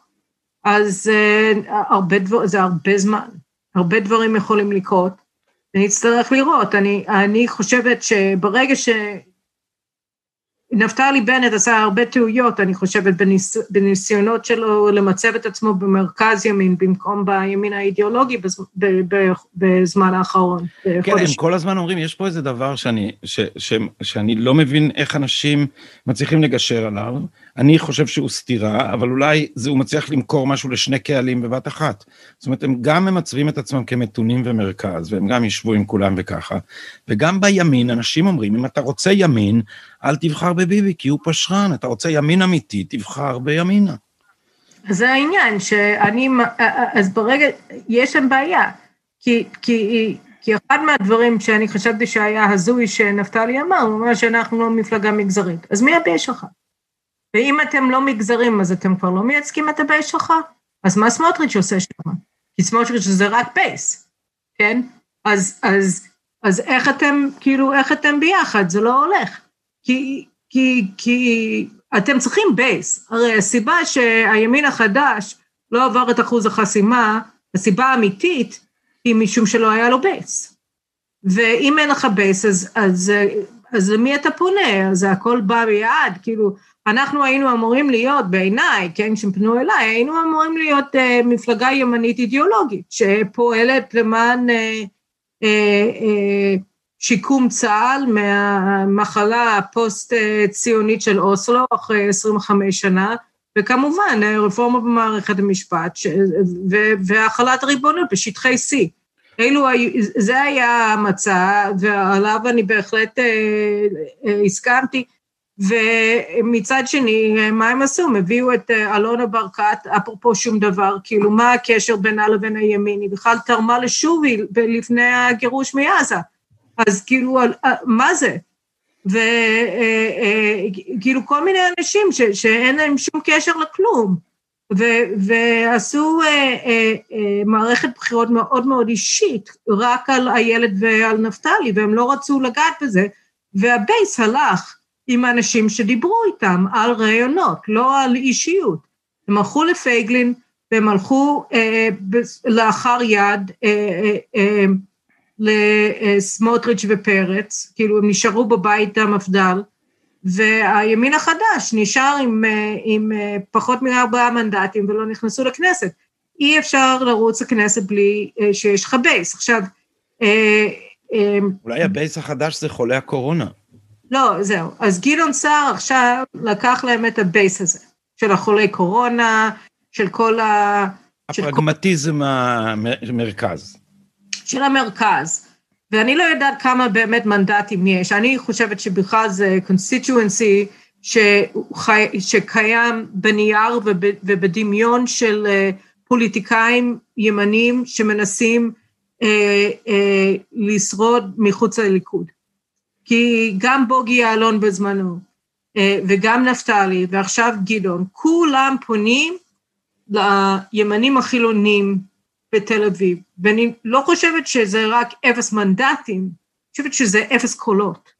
Speaker 2: אז uh, הרבה דבר, זה הרבה זמן, הרבה דברים יכולים לקרות, ונצטרך לראות. אני, אני חושבת שברגע ש... נפתלי בנט עשה הרבה טעויות, אני חושבת, בניס, בניסיונות שלו למצב את עצמו במרכז ימין במקום בימין האידיאולוגי בז, ב, ב, בזמן האחרון.
Speaker 1: כן, הם כל הזמן אומרים, יש פה איזה דבר שאני, ש, ש, שאני לא מבין איך אנשים מצליחים לגשר עליו. אני חושב שהוא סתירה, אבל אולי זה, הוא מצליח למכור משהו לשני קהלים בבת אחת. זאת אומרת, הם גם ממצבים את עצמם כמתונים ומרכז, והם גם ישבו עם כולם וככה. וגם בימין, אנשים אומרים, אם אתה רוצה ימין, אל תבחר בביבי, כי הוא פשרן, אתה רוצה ימין אמיתי, תבחר בימינה.
Speaker 2: זה העניין, שאני, אז ברגע, יש שם בעיה, כי, כי, כי אחד מהדברים שאני חשבתי שהיה הזוי שנפתלי אמר, הוא אומר שאנחנו לא מפלגה מגזרית, אז מי ה base שלך? ואם אתם לא מגזרים, אז אתם כבר לא מייצגים את ה base שלך? אז מה סמוטריץ' עושה שם? כי סמוטריץ' זה רק base, כן? אז, אז, אז איך אתם, כאילו, איך אתם ביחד? זה לא הולך. כי, כי, כי אתם צריכים base. הרי הסיבה שהימין החדש לא עבר את אחוז החסימה, הסיבה האמיתית היא משום שלא היה לו base. ואם אין לך base, אז, אז, אז למי אתה פונה? אז הכל בא ביד, כאילו, אנחנו היינו אמורים להיות, בעיניי, כן, כשהם פנו אליי, היינו אמורים להיות אה, מפלגה ימנית אידיאולוגית, שפועלת למען אה, אה, אה, שיקום צה"ל מהמחלה הפוסט-ציונית של אוסלו אחרי 25 שנה, וכמובן רפורמה במערכת המשפט והחלת ריבונות בשטחי C. אלו, זה היה המצע, ועליו אני בהחלט אה, אה, הסכמתי. ומצד שני, מה הם עשו? הם הביאו את אה, אלונה ברקת, אפרופו שום דבר, כאילו, מה הקשר בינה לבין הימין? היא בכלל תרמה לשובי לפני הגירוש מעזה. אז כאילו, אה, מה זה? וכאילו אה, כל מיני אנשים ש, שאין להם שום קשר לכלום, ו, ועשו אה, אה, אה, מערכת בחירות מאוד מאוד אישית, רק על איילת ועל נפתלי, והם לא רצו לגעת בזה, והבייס הלך עם האנשים שדיברו איתם על רעיונות, לא על אישיות. הם הלכו לפייגלין, והם הלכו אה, לאחר יד, אה, אה, אה, לסמוטריץ' ופרץ, כאילו הם נשארו בבית המפד"ל, והימין החדש נשאר עם, עם פחות מארבעה מנדטים ולא נכנסו לכנסת. אי אפשר לרוץ לכנסת בלי שיש לך base. עכשיו... אה,
Speaker 1: אה, אולי ה base החדש זה חולי הקורונה.
Speaker 2: לא, זהו. אז גדעון סער עכשיו לקח להם את ה base הזה, של החולי קורונה, של כל ה...
Speaker 1: הפרגמטיזם המרכז.
Speaker 2: של המרכז. ואני לא יודעת כמה באמת מנדטים יש. אני חושבת שבכלל זה constituency שחי, שקיים בנייר וב, ובדמיון של uh, פוליטיקאים ימנים שמנסים uh, uh, לשרוד מחוץ לליכוד. כי גם בוגי יעלון בזמנו, uh, וגם נפתלי, ועכשיו גדעון, כולם פונים לימנים החילונים בתל אביב, ואני לא חושבת שזה רק אפס מנדטים, אני חושבת שזה אפס קולות.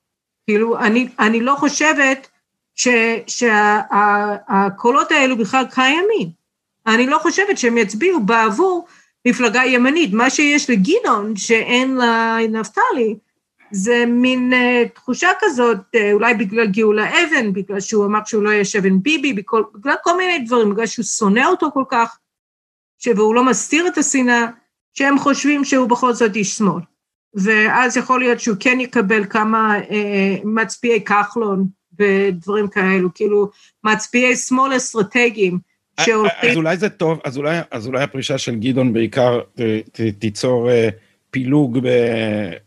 Speaker 2: כאילו, אני, אני לא חושבת שהקולות שה, האלו בכלל קיימים. אני לא חושבת שהם יצביעו בעבור מפלגה ימנית. מה שיש לגדעון, שאין לנפתלי, זה מין uh, תחושה כזאת, uh, אולי בגלל גאולה אבן, בגלל שהוא אמר שהוא לא יושב עם ביבי, בכל, בגלל כל מיני דברים, בגלל שהוא שונא אותו כל כך, והוא לא מסתיר את השנאה, שהם חושבים שהוא בכל זאת איש שמאל. ואז יכול להיות שהוא כן יקבל כמה אה, מצביעי כחלון ודברים כאלו, כאילו מצביעי שמאל אסטרטגיים
Speaker 1: שהולכים... אז אולי זה טוב, אז אולי, אז אולי הפרישה של גדעון בעיקר ת, ת, תיצור אה, פילוג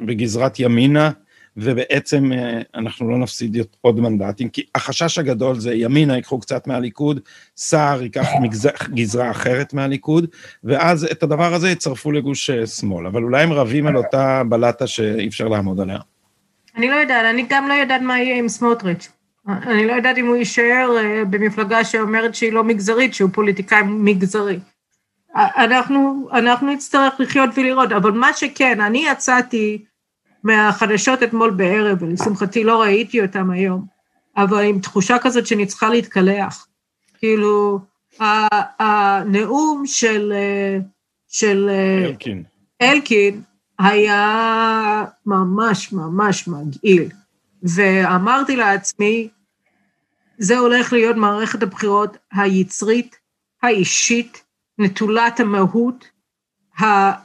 Speaker 1: בגזרת ימינה, ובעצם אה, אנחנו לא נפסיד עוד מנדטים, כי החשש הגדול זה ימינה ייקחו קצת מהליכוד, סער ייקח. גזרה אחרת מהליכוד, ואז את הדבר הזה יצרפו לגוש אה, שמאל, אבל אולי הם רבים על אותה בלטה שאי אפשר לעמוד עליה.
Speaker 2: אני לא יודעת, אני גם לא יודעת מה יהיה עם סמוטריץ'. אני לא יודעת אם הוא יישאר אה, במפלגה שאומרת שהיא לא מגזרית, שהוא פוליטיקאי מגזרי. אנחנו, אנחנו נצטרך לחיות ולראות, אבל מה שכן, אני יצאתי מהחדשות אתמול בערב, ולשמחתי לא ראיתי אותם היום, אבל עם תחושה כזאת שאני צריכה להתקלח. כאילו, הנאום של, של
Speaker 1: אלקין.
Speaker 2: אלקין היה ממש ממש מגעיל, ואמרתי לעצמי, זה הולך להיות מערכת הבחירות היצרית, האישית, נטולת המהות,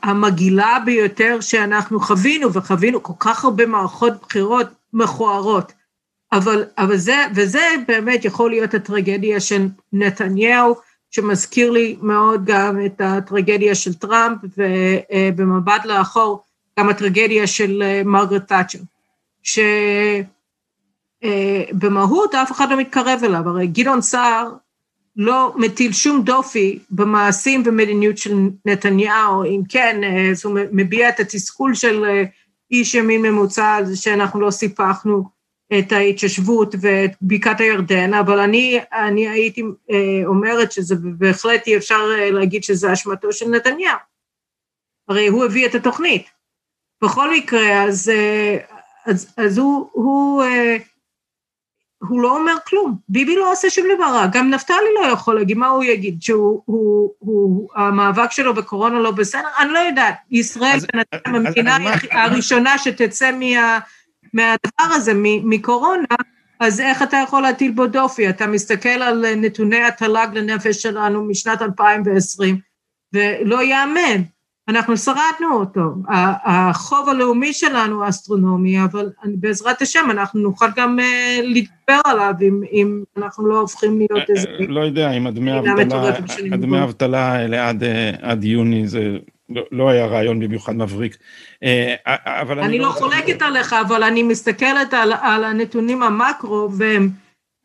Speaker 2: המגעילה ביותר שאנחנו חווינו, וחווינו כל כך הרבה מערכות בחירות מכוערות. אבל, אבל זה, וזה באמת יכול להיות הטרגדיה של נתניהו, שמזכיר לי מאוד גם את הטרגדיה של טראמפ, ובמבט לאחור, גם הטרגדיה של אה, מרגרט תאצ'ר. שבמהות אף אחד לא מתקרב אליו, הרי גדעון סער לא מטיל שום דופי במעשים ומדיניות של נתניהו, אם כן, אה, אז הוא מביע את התסכול של אה, איש ימין ממוצע על זה שאנחנו לא סיפחנו את ההתיישבות ואת בקעת הירדן, אבל אני, אני הייתי אה, אומרת שזה בהחלט אי אפשר להגיד שזה אשמתו של נתניהו. הרי הוא הביא את התוכנית. בכל מקרה, אז, אז, אז הוא, הוא הוא לא אומר כלום, ביבי לא עושה שום דבר רע, גם נפתלי לא יכול להגיד, מה הוא יגיד, שהוא, הוא, הוא, המאבק שלו בקורונה לא בסדר? אני לא יודעת, ישראל בינתיים המדינה הראשונה שתצא מה, מהדבר הזה, מקורונה, אז איך אתה יכול להטיל בו דופי? אתה מסתכל על נתוני התל"ג לנפש שלנו משנת 2020, ולא ייאמן. אנחנו שרדנו אותו. החוב הלאומי שלנו הוא אסטרונומי, אבל בעזרת השם אנחנו נוכל גם אה, להתגבר עליו אם, אם אנחנו לא הופכים להיות איזה...
Speaker 1: אה, לא יודע, אם הדמי האבטלה האלה עד, אה, עד יוני זה לא, לא היה רעיון במיוחד מבריק.
Speaker 2: אבל אני, אני לא, לא חולקת עליך, אבל אני מסתכלת על, על הנתונים המקרו והם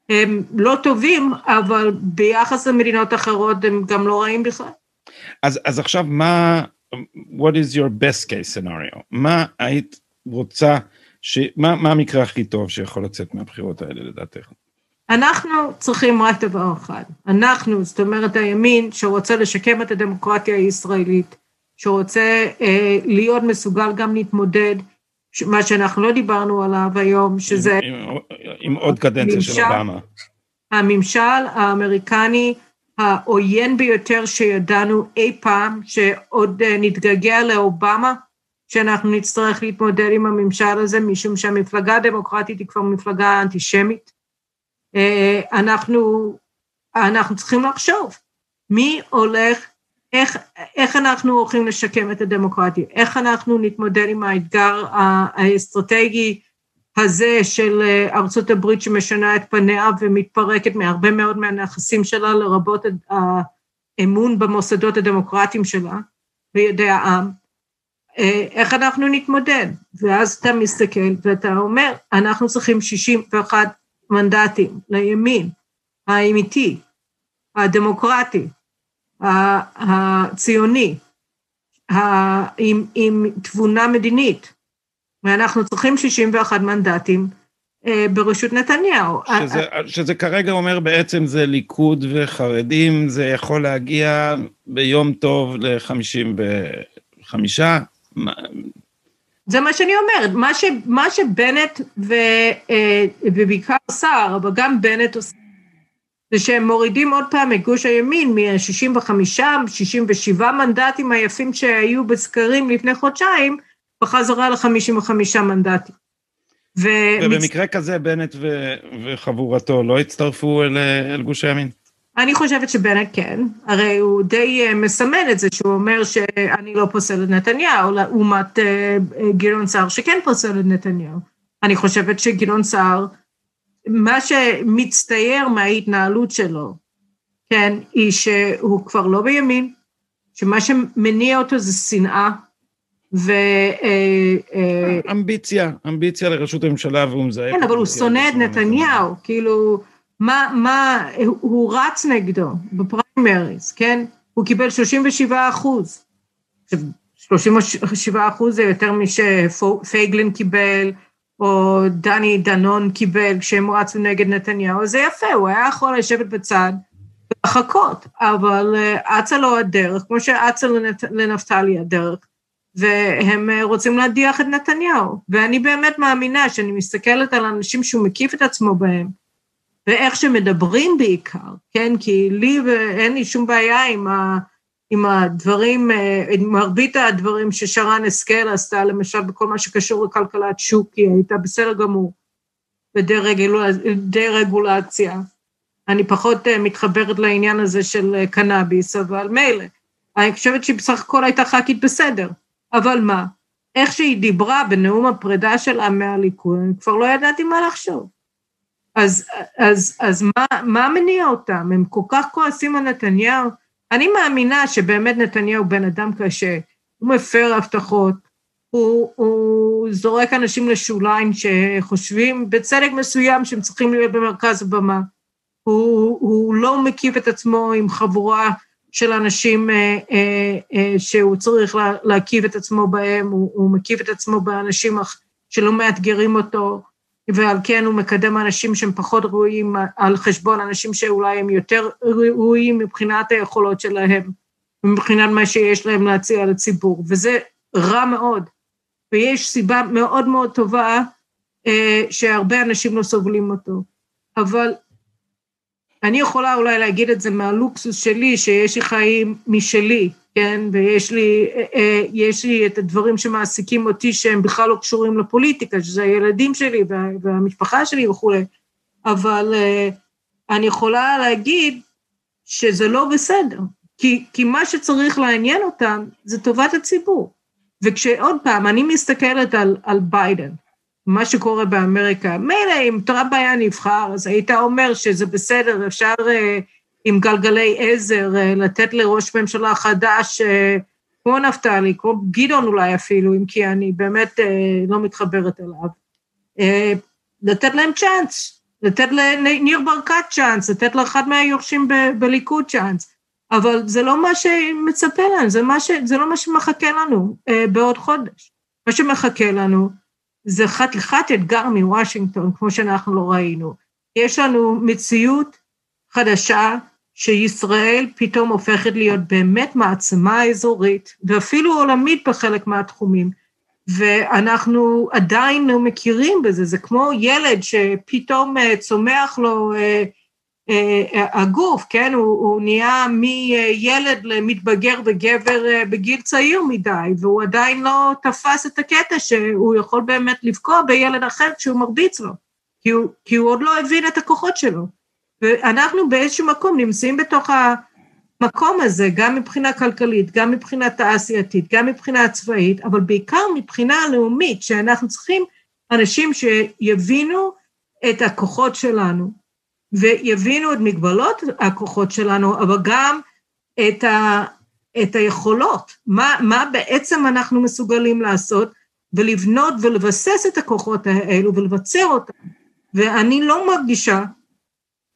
Speaker 2: הם לא טובים, אבל ביחס למדינות אחרות הם גם לא רעים בכלל.
Speaker 1: אז, אז עכשיו מה, what is your best case scenario? מה היית רוצה, ש... מה, מה המקרה הכי טוב שיכול לצאת מהבחירות האלה לדעתך?
Speaker 2: אנחנו צריכים רק דבר אחד. אנחנו, זאת אומרת הימין, שרוצה לשקם את הדמוקרטיה הישראלית, שרוצה אה, להיות מסוגל גם להתמודד, מה שאנחנו לא דיברנו עליו היום, שזה...
Speaker 1: עם, עם, עם עוד קדנציה של אובמה.
Speaker 2: הממשל האמריקני העוין ביותר שידענו אי פעם, שעוד אה, נתגעגע לאובמה, שאנחנו נצטרך להתמודד עם הממשל הזה, משום שהמפלגה הדמוקרטית היא כבר מפלגה אנטישמית. אה, אנחנו, אנחנו צריכים לחשוב מי הולך, איך, איך אנחנו הולכים לשקם את הדמוקרטיה, איך אנחנו נתמודד עם האתגר האסטרטגי הזה של אה, ארצות הברית שמשנה את פניה ומתפרקת מהרבה מאוד מהנכסים שלה, לרבות האמון במוסדות הדמוקרטיים שלה בידי העם, אה, איך אנחנו נתמודד? ואז אתה מסתכל ואתה אומר, אנחנו צריכים 61 מנדטים לימין, האמיתי, הדמוקרטי, הציוני, עם, עם תבונה מדינית, ואנחנו צריכים 61 מנדטים אה, בראשות נתניהו.
Speaker 1: שזה, שזה כרגע אומר בעצם זה ליכוד וחרדים, זה יכול להגיע ביום טוב ל-55.
Speaker 2: זה מה שאני אומרת, מה, ש, מה שבנט ו, אה, ובעיקר סער, אבל גם בנט עושה, זה שהם מורידים עוד פעם את גוש הימין מ-65, 67 מנדטים היפים שהיו בסקרים לפני חודשיים, בחזרה ל-55 מנדטים.
Speaker 1: ו... ובמקרה כזה בנט ו... וחבורתו לא הצטרפו אל, אל גוש הימין?
Speaker 2: אני חושבת שבנט כן, הרי הוא די אה, מסמן את זה שהוא אומר שאני לא פוסל את נתניהו, לעומת אה, גדעון סער שכן פוסל את נתניהו. אני חושבת שגדעון סער, מה שמצטייר מההתנהלות שלו, כן, היא שהוא כבר לא בימין, שמה שמניע אותו זה שנאה, ו...
Speaker 1: אה, אה, אמביציה, אמביציה לראשות הממשלה והוא מזהה...
Speaker 2: כן, אבל הוא שונא את נתניהו, כאילו, מה, מה, הוא רץ נגדו בפריימריז, כן? הוא קיבל 37 אחוז. 37 אחוז זה יותר משפייגלין קיבל, או דני דנון קיבל כשהם רצו נגד נתניהו, זה יפה, הוא היה יכול לשבת בצד ולחכות, אבל אה, אצה לו הדרך, כמו שאצה לנפתלי הדרך. והם אה, רוצים להדיח את נתניהו. ואני באמת מאמינה שאני מסתכלת על אנשים שהוא מקיף את עצמו בהם, ואיך שמדברים בעיקר, כן? כי לי אין לי שום בעיה עם, ה, עם הדברים, אה, עם מרבית הדברים ששרן השכל עשתה, למשל בכל מה שקשור לכלכלת שוק, היא הייתה בסדר גמור, בדה-רגולציה. אני פחות מתחברת לעניין הזה של קנאביס, אבל מילא. אני חושבת שהיא בסך הכל הייתה ח"כית בסדר. אבל מה, איך שהיא דיברה בנאום הפרידה שלה מהליכוד, אני כבר לא ידעתי מה לחשוב. אז, אז, אז מה, מה מניע אותם? הם כל כך כועסים על נתניהו? אני מאמינה שבאמת נתניהו בן אדם קשה, הוא מפר הבטחות, הוא, הוא זורק אנשים לשוליים שחושבים בצדק מסוים שהם צריכים להיות במרכז הבמה. הוא, הוא לא מקיף את עצמו עם חבורה של אנשים אה, אה, אה, שהוא צריך לה, להקיף את עצמו בהם, הוא, הוא מקיף את עצמו באנשים שלא מאתגרים אותו, ועל כן הוא מקדם אנשים שהם פחות ראויים על חשבון אנשים שאולי הם יותר ראויים מבחינת היכולות שלהם, מבחינת מה שיש להם להציע לציבור, וזה רע מאוד. ויש סיבה מאוד מאוד טובה אה, שהרבה אנשים לא סובלים אותו. אבל אני יכולה אולי להגיד את זה מהלוקסוס שלי, שיש לי חיים משלי, כן, ויש לי, אה, אה, יש לי את הדברים שמעסיקים אותי שהם בכלל לא קשורים לפוליטיקה, שזה הילדים שלי וה, והמשפחה שלי וכולי, אבל אה, אני יכולה להגיד שזה לא בסדר, כי, כי מה שצריך לעניין אותם זה טובת הציבור. וכשעוד פעם, אני מסתכלת על, על ביידן, מה שקורה באמריקה, מילא אם טראמפ היה נבחר, אז היית אומר שזה בסדר, אפשר uh, עם גלגלי עזר uh, לתת לראש ממשלה חדש, uh, כמו נפתלי, כמו גדעון אולי אפילו, אם כי אני באמת לא מתחברת אליו, לתת להם צ'אנס, לתת לניר ברקת צ'אנס, לתת לאחד מהיורשים ב- בליכוד צ'אנס. אבל זה לא מה שמצפה לנו, זה, ש... זה לא מה שמחכה לנו uh, בעוד חודש. מה שמחכה לנו זה חתיכת אתגר מוושינגטון, כמו שאנחנו לא ראינו. יש לנו מציאות חדשה שישראל פתאום הופכת להיות באמת מעצמה אזורית, ואפילו עולמית בחלק מהתחומים, ואנחנו עדיין לא מכירים בזה, זה כמו ילד שפתאום אה, צומח לו אה, הגוף, כן, הוא, הוא נהיה מילד למתבגר וגבר אה, בגיל צעיר מדי, והוא עדיין לא תפס את הקטע שהוא יכול באמת לפגוע בילד אחר כשהוא מרביץ לו, כי הוא, כי הוא עוד לא הבין את הכוחות שלו. ואנחנו באיזשהו מקום נמצאים בתוך המקום הזה, גם מבחינה כלכלית, גם מבחינה תעשייתית, גם מבחינה צבאית, אבל בעיקר מבחינה לאומית, שאנחנו צריכים אנשים שיבינו את הכוחות שלנו, ויבינו את מגבלות הכוחות שלנו, אבל גם את, ה, את היכולות, מה, מה בעצם אנחנו מסוגלים לעשות, ולבנות ולבסס את הכוחות האלו ולבצר אותם. ואני לא מרגישה,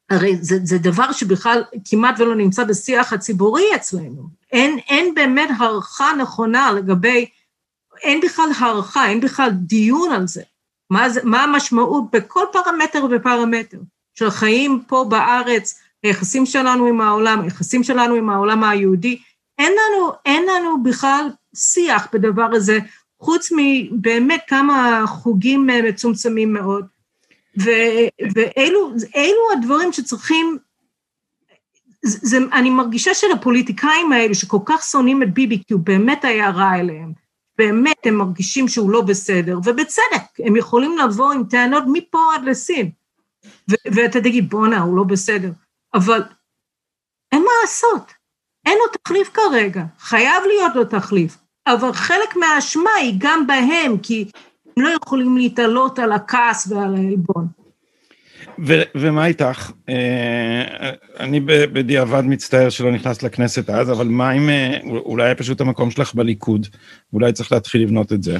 Speaker 2: הרי זה, זה דבר שבכלל כמעט ולא נמצא בשיח הציבורי אצלנו. אין, אין באמת הערכה נכונה לגבי, אין בכלל הערכה, אין בכלל דיון על זה. מה, זה, מה המשמעות בכל פרמטר ופרמטר. של חיים פה בארץ, היחסים שלנו עם העולם, היחסים שלנו עם העולם היהודי, אין לנו, אין לנו בכלל שיח בדבר הזה, חוץ מבאמת כמה חוגים מצומצמים מאוד. ו, ואלו הדברים שצריכים, זה, זה, אני מרגישה שלפוליטיקאים האלו שכל כך שונאים את ביבי, כי הוא באמת היה רע אליהם, באמת הם מרגישים שהוא לא בסדר, ובצדק, הם יכולים לבוא עם טענות מפה עד לסין. ואתה תגיד, בואנה, הוא לא בסדר. אבל אין מה לעשות, אין לו תחליף כרגע, חייב להיות לו תחליף. אבל חלק מהאשמה היא גם בהם, כי הם לא יכולים להתעלות על הכעס ועל העלבון.
Speaker 1: ו- ומה איתך? אה, אני בדיעבד מצטער שלא נכנסת לכנסת אז, אבל מה אם אה, אולי פשוט המקום שלך בליכוד, אולי צריך להתחיל לבנות את זה.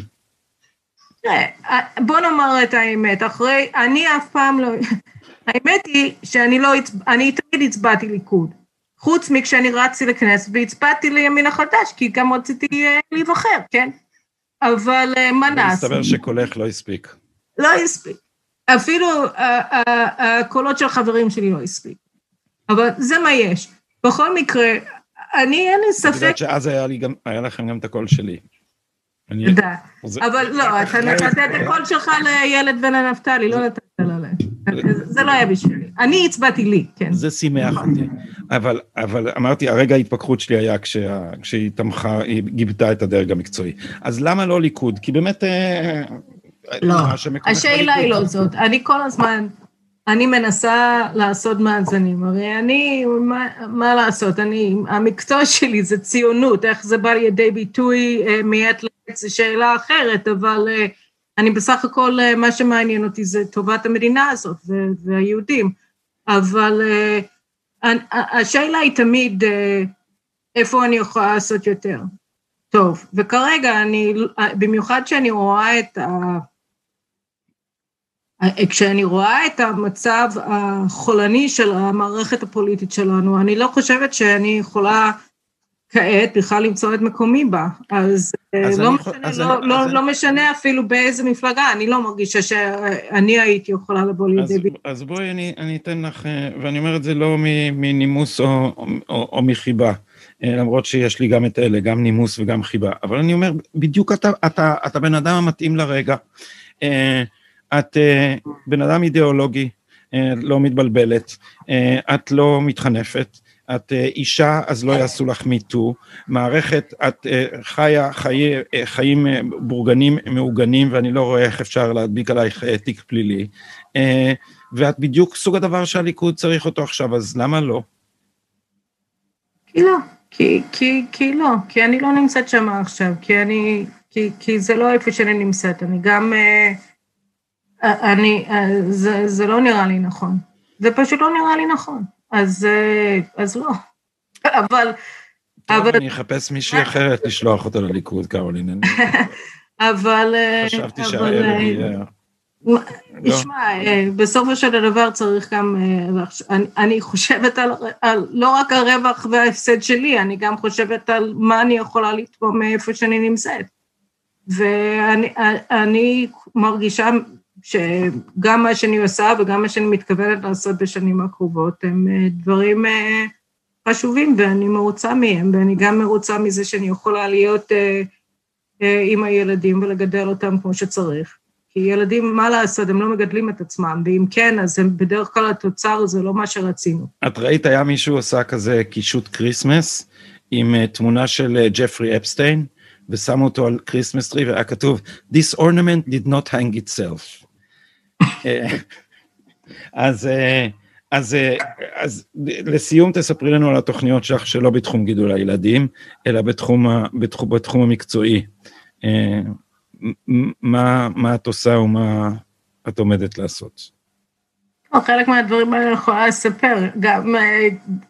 Speaker 2: אה, בוא נאמר את האמת, אחרי, אני אף פעם לא, האמת היא שאני לא, אני תמיד הצבעתי ליכוד, חוץ מכשאני רצתי לכנסת והצבעתי לימין החדש, כי גם רציתי אה, להיבחר, כן? אבל אה, מה נעשה?
Speaker 1: מסתבר שקולך לא הספיק.
Speaker 2: לא הספיק. אפילו הקולות של החברים שלי לא הספיק. אבל זה מה יש. בכל מקרה, אני, אין לי ספק... את יודעת
Speaker 1: שאז היה, לי גם, היה לכם גם את הקול שלי.
Speaker 2: תודה. אבל לא, אתה נתת את הקול שלך לילד ולנפתלי, לא נתת לה להם. זה לא היה בשבילי. אני הצבעתי לי, כן.
Speaker 1: זה שימח אותי. אבל, אבל אמרתי, הרגע ההתפכחות שלי היה כשה, כשהיא תמכה, היא גיבתה את הדרג המקצועי. אז למה לא ליכוד? כי באמת...
Speaker 2: אה, לא, השאלה היא לא זאת. אני כל הזמן, אני מנסה לעשות מאזנים, הרי אני, מה, מה לעשות, אני, המקצוע שלי זה ציונות, איך זה בא לידי ביטוי אה, מעת לעת זו שאלה אחרת, אבל אה, אני בסך הכל, אה, מה שמעניין אותי זה טובת המדינה הזאת והיהודים, אבל השאלה היא תמיד איפה אני יכולה לעשות יותר. טוב, וכרגע אני, במיוחד שאני רואה את ה... כשאני רואה את המצב החולני של המערכת הפוליטית שלנו, אני לא חושבת שאני יכולה כעת בכלל למצוא את מקומי בה. אז, אז לא, משנה, אז לא, אני, לא, אז לא אני... משנה אפילו באיזה מפלגה, אני לא מרגישה שאני הייתי יכולה לבוא לידי ביטוי.
Speaker 1: אז בואי אני, אני אתן לך, ואני אומר את זה לא מנימוס או, או, או מחיבה. למרות שיש לי גם את אלה, גם נימוס וגם חיבה, אבל אני אומר, בדיוק אתה, אתה, אתה בן אדם המתאים לרגע. את בן אדם אידיאולוגי, לא מתבלבלת, את לא מתחנפת, את uh, אישה אז לא יעשו לך מיטו, מערכת, את uh, חיה חיי, uh, חיים בורגנים מעוגנים ואני לא רואה איך אפשר להדביק עלייך תיק פלילי, ואת בדיוק סוג הדבר שהליכוד צריך אותו עכשיו, אז למה לא?
Speaker 2: כי לא, כי, כי, כי לא, כי אני לא נמצאת שם עכשיו, כי אני, כי, כי זה לא איפה שאני נמצאת, אני גם... אני, זה, זה לא נראה לי נכון. זה פשוט לא נראה לי נכון. אז, אז לא. אבל...
Speaker 1: טוב, אבל... אני אחפש מישהי אחרת לשלוח אותה לליכוד, קרולין.
Speaker 2: אבל...
Speaker 1: חשבתי שהערב יהיה...
Speaker 2: תשמע, לא. בסופו של הדבר צריך גם, אני, אני חושבת על, על לא רק הרווח וההפסד שלי, אני גם חושבת על מה אני יכולה לתרום מאיפה שאני נמצאת. ואני מרגישה שגם מה שאני עושה וגם מה שאני מתכוונת לעשות בשנים הקרובות הם אה, דברים אה, חשובים ואני מרוצה מהם, ואני גם מרוצה מזה שאני יכולה להיות אה, עם הילדים ולגדל אותם כמו שצריך. כי ילדים, מה לעשות, הם לא מגדלים את עצמם, ואם כן, אז הם בדרך כלל התוצר זה לא מה שרצינו.
Speaker 1: את ראית, היה מישהו עשה כזה קישוט Christmas עם תמונה של ג'פרי אפסטיין, ושמו אותו על Christmas tree, והיה כתוב, This ornament did not hang itself. אז, אז, אז לסיום תספרי לנו על התוכניות שלך שלא בתחום גידול הילדים, אלא בתחום, בתחום, בתחום המקצועי. מה, מה את עושה ומה את עומדת לעשות?
Speaker 2: חלק מהדברים האלה אני יכולה לספר, גם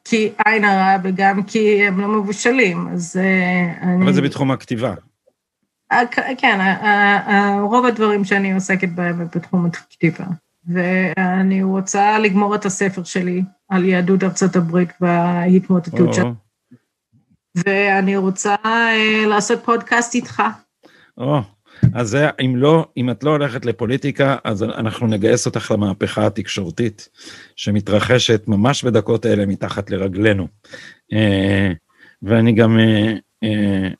Speaker 2: כי עין הרע וגם כי הם לא מבושלים, אז
Speaker 1: אני... אבל זה בתחום הכתיבה.
Speaker 2: כן, רוב הדברים שאני עוסקת בהם הם בתחום הכתיבה. ואני רוצה לגמור את הספר שלי על יהדות ארצות הברית וההתמוטטות שלה. ואני רוצה אה, לעשות פודקאסט איתך.
Speaker 1: או, אז זה, אם לא, אם את לא הולכת לפוליטיקה, אז אנחנו נגייס אותך למהפכה התקשורתית, שמתרחשת ממש בדקות האלה מתחת לרגלינו. אה, ואני גם אה, אה,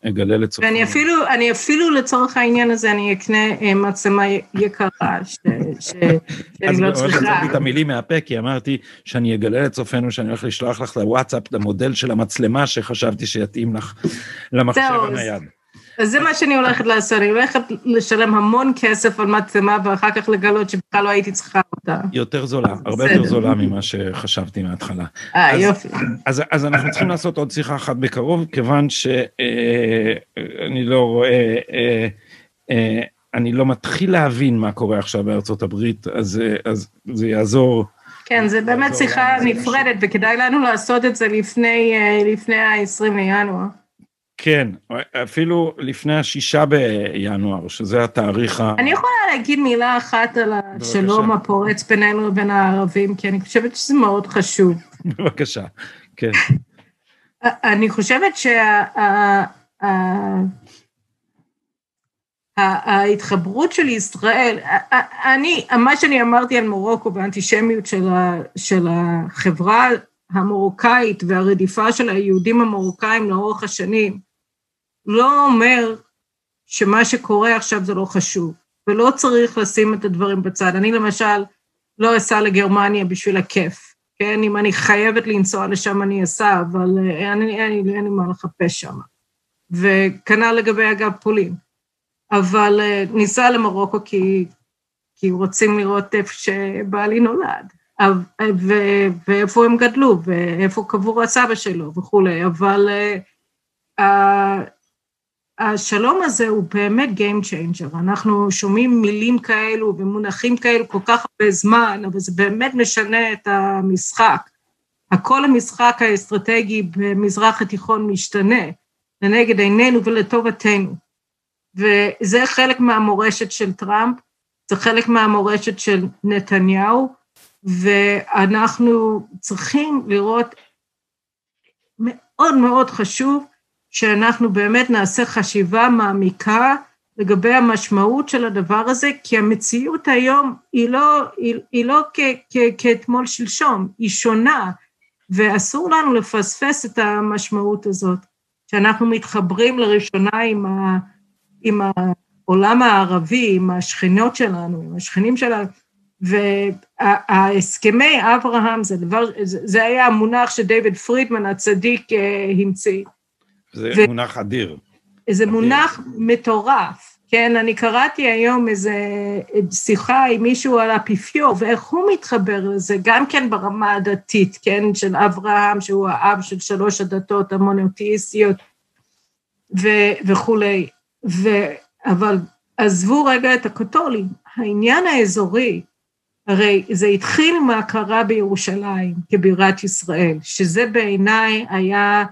Speaker 1: אגלה לצורך...
Speaker 2: ואני אפילו, אני אפילו לצורך העניין הזה, אני אקנה אה, מצלמה יקרה, שאני לא צריכה. אז הולכת
Speaker 1: את המילים מהפה, כי אמרתי שאני אגלה לצופינו שאני הולך לשלוח לך לוואטסאפ את המודל של המצלמה שחשבתי שיתאים לך למחשב הנייד.
Speaker 2: אז זה מה שאני הולכת לעשות, אני הולכת לשלם המון כסף על מצלמה ואחר כך לגלות שבכלל לא הייתי צריכה אותה.
Speaker 1: יותר זולה, הרבה יותר זולה ממה שחשבתי מההתחלה.
Speaker 2: אה, יופי.
Speaker 1: אז, אז אנחנו צריכים לעשות עוד שיחה אחת בקרוב, כיוון שאני אה, לא רואה, אה, אה, אני לא מתחיל להבין מה קורה עכשיו בארצות הברית, אז, אז זה יעזור.
Speaker 2: כן, זה באמת שיחה נפרדת, וכדאי לנו לעשות את זה לפני, לפני ה-20 לינואר.
Speaker 1: כן, אפילו לפני השישה בינואר, שזה התאריך ה...
Speaker 2: אני יכולה להגיד מילה אחת על השלום הפורץ בינינו לבין הערבים, כי אני חושבת שזה מאוד חשוב.
Speaker 1: בבקשה, כן.
Speaker 2: אני חושבת שההתחברות של ישראל, אני, מה שאני אמרתי על מרוקו והאנטישמיות של החברה המרוקאית והרדיפה של היהודים המרוקאים לאורך השנים, לא אומר שמה שקורה עכשיו זה לא חשוב, ולא צריך לשים את הדברים בצד. אני למשל לא אסע לגרמניה בשביל הכיף, כן? אם אני חייבת לנסוע לשם אני אסע, אבל אה, אני, אין לי מה לחפש שם. וכנ"ל לגבי אגב פולין. אבל uh, ניסע למרוקו כי, כי רוצים לראות איפה שבעלי נולד. ואיפה הם גדלו, ואיפה קבור הסבא שלו וכולי, אבל uh, השלום הזה הוא באמת Game Changer. אנחנו שומעים מילים כאלו ומונחים כאלו כל כך הרבה זמן, אבל זה באמת משנה את המשחק. הכל המשחק האסטרטגי במזרח התיכון משתנה לנגד עינינו ולטובתנו. וזה חלק מהמורשת של טראמפ, זה חלק מהמורשת של נתניהו, ואנחנו צריכים לראות, מאוד מאוד חשוב, שאנחנו באמת נעשה חשיבה מעמיקה לגבי המשמעות של הדבר הזה, כי המציאות היום היא לא, היא, היא לא כ, כ, כאתמול שלשום, היא שונה, ואסור לנו לפספס את המשמעות הזאת, שאנחנו מתחברים לראשונה עם, ה, עם העולם הערבי, עם השכנות שלנו, עם השכנים שלנו, וההסכמי אברהם זה דבר, זה היה המונח שדייוויד פרידמן הצדיק אה, המציא.
Speaker 1: זה ו... מונח אדיר.
Speaker 2: זה אדיר. מונח מטורף. כן, אני קראתי היום איזו שיחה עם מישהו על האפיפיור, ואיך הוא מתחבר לזה, גם כן ברמה הדתית, כן, של אברהם, שהוא האב של שלוש הדתות המונותאיסטיות וכולי. ו... אבל עזבו רגע את הקתולים, העניין האזורי, הרי זה התחיל מהכרה בירושלים כבירת ישראל, שזה בעיניי היה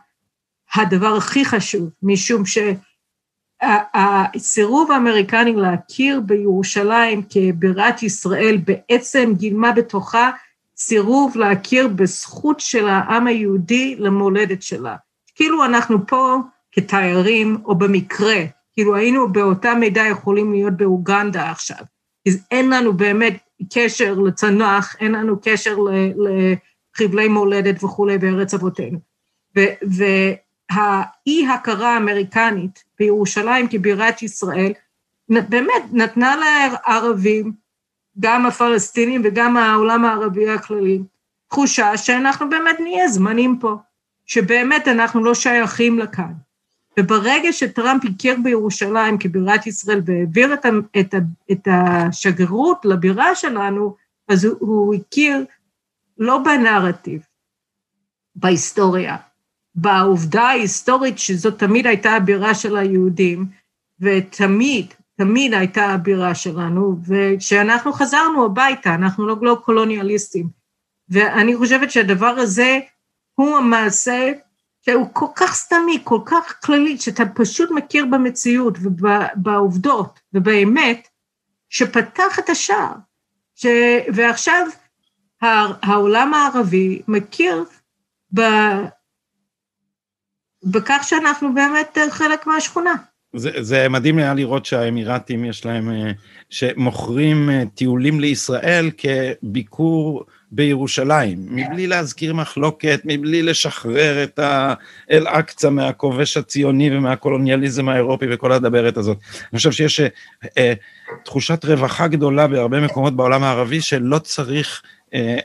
Speaker 2: הדבר הכי חשוב, משום שהסירוב האמריקני להכיר בירושלים כבירת ישראל בעצם גילמה בתוכה סירוב להכיר בזכות של העם היהודי למולדת שלה. כאילו אנחנו פה כתיירים או במקרה, כאילו היינו באותה מידה יכולים להיות באוגנדה עכשיו. אין לנו באמת קשר לצנח, אין לנו קשר לחבלי מולדת וכולי בארץ אבותינו. והאי הכרה האמריקנית בירושלים כבירת ישראל, באמת נתנה לערבים, גם הפלסטינים וגם העולם הערבי הכללי, תחושה שאנחנו באמת נהיה זמנים פה, שבאמת אנחנו לא שייכים לכאן. וברגע שטראמפ הכיר בירושלים כבירת ישראל והעביר את, את, את השגרירות לבירה שלנו, אז הוא, הוא הכיר לא בנרטיב, בהיסטוריה, בעובדה ההיסטורית שזאת תמיד הייתה הבירה של היהודים, ותמיד, תמיד הייתה הבירה שלנו, וכשאנחנו חזרנו הביתה, אנחנו לא, לא קולוניאליסטים. ואני חושבת שהדבר הזה הוא המעשה שהוא כל כך סתמי, כל כך כללי, שאתה פשוט מכיר במציאות ובעובדות ובאמת, שפתח את השער. ש... ועכשיו העולם הערבי מכיר. בכך שאנחנו באמת חלק מהשכונה.
Speaker 1: זה, זה מדהים היה לראות שהאמירתים יש להם, אה, שמוכרים אה, טיולים לישראל כביקור בירושלים, מבלי להזכיר מחלוקת, מבלי לשחרר את אל-אקצא מהכובש הציוני ומהקולוניאליזם האירופי וכל הדברת הזאת. אני חושב שיש אה, אה, תחושת רווחה גדולה בהרבה מקומות בעולם הערבי שלא צריך אה,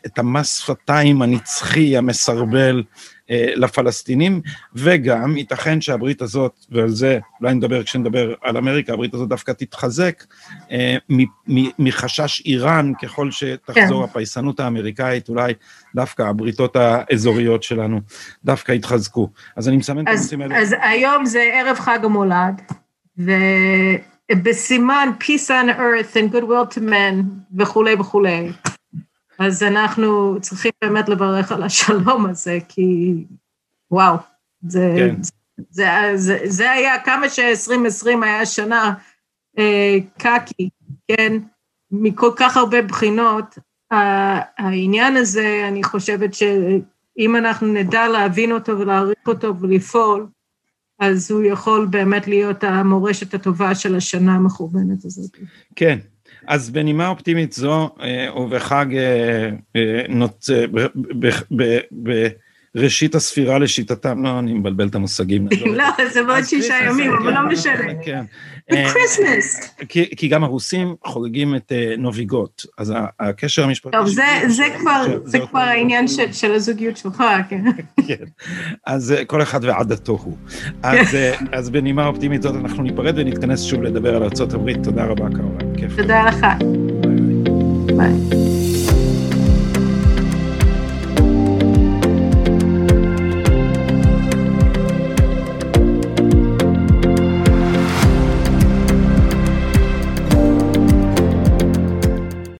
Speaker 1: את המס שפתיים הנצחי המסרבל אה, לפלסטינים, וגם ייתכן שהברית הזאת, ועל זה אולי נדבר כשנדבר על אמריקה, הברית הזאת דווקא תתחזק אה, מחשש איראן, ככל שתחזור כן. הפייסנות האמריקאית, אולי דווקא הבריתות האזוריות שלנו דווקא יתחזקו. אז אני מסמן את הנושאים האלה.
Speaker 2: אז היום זה ערב חג המולד, ובסימן Peace on Earth and Goodwill to Men וכולי וכולי. אז אנחנו צריכים באמת לברך על השלום הזה, כי וואו, זה, כן. זה, זה, זה, זה היה כמה ש-2020 היה שנה אה, קקי, כן, מכל כך הרבה בחינות, העניין הזה, אני חושבת שאם אנחנו נדע להבין אותו ולהעריך אותו ולפעול, אז הוא יכול באמת להיות המורשת הטובה של השנה המכוונת הזאת.
Speaker 1: כן, אז בנימה אופטימית זו, אה, ובחג אה, אה. בראשית הספירה לשיטתם, לא, אני מבלבל את המושגים.
Speaker 2: לא, זה בעוד שישה ימים, אבל לא משנה. כן. בקריסמס.
Speaker 1: כי גם הרוסים חוגגים את נוביגוט, אז הקשר המשפטי...
Speaker 2: טוב, זה כבר העניין של הזוגיות שלך, כן. כן.
Speaker 1: אז כל אחד ועדתו הוא. אז בנימה אופטימית זאת אנחנו ניפרד ונתכנס שוב לדבר על ארה"ב. תודה רבה.
Speaker 2: כיף. תודה לך. ביי.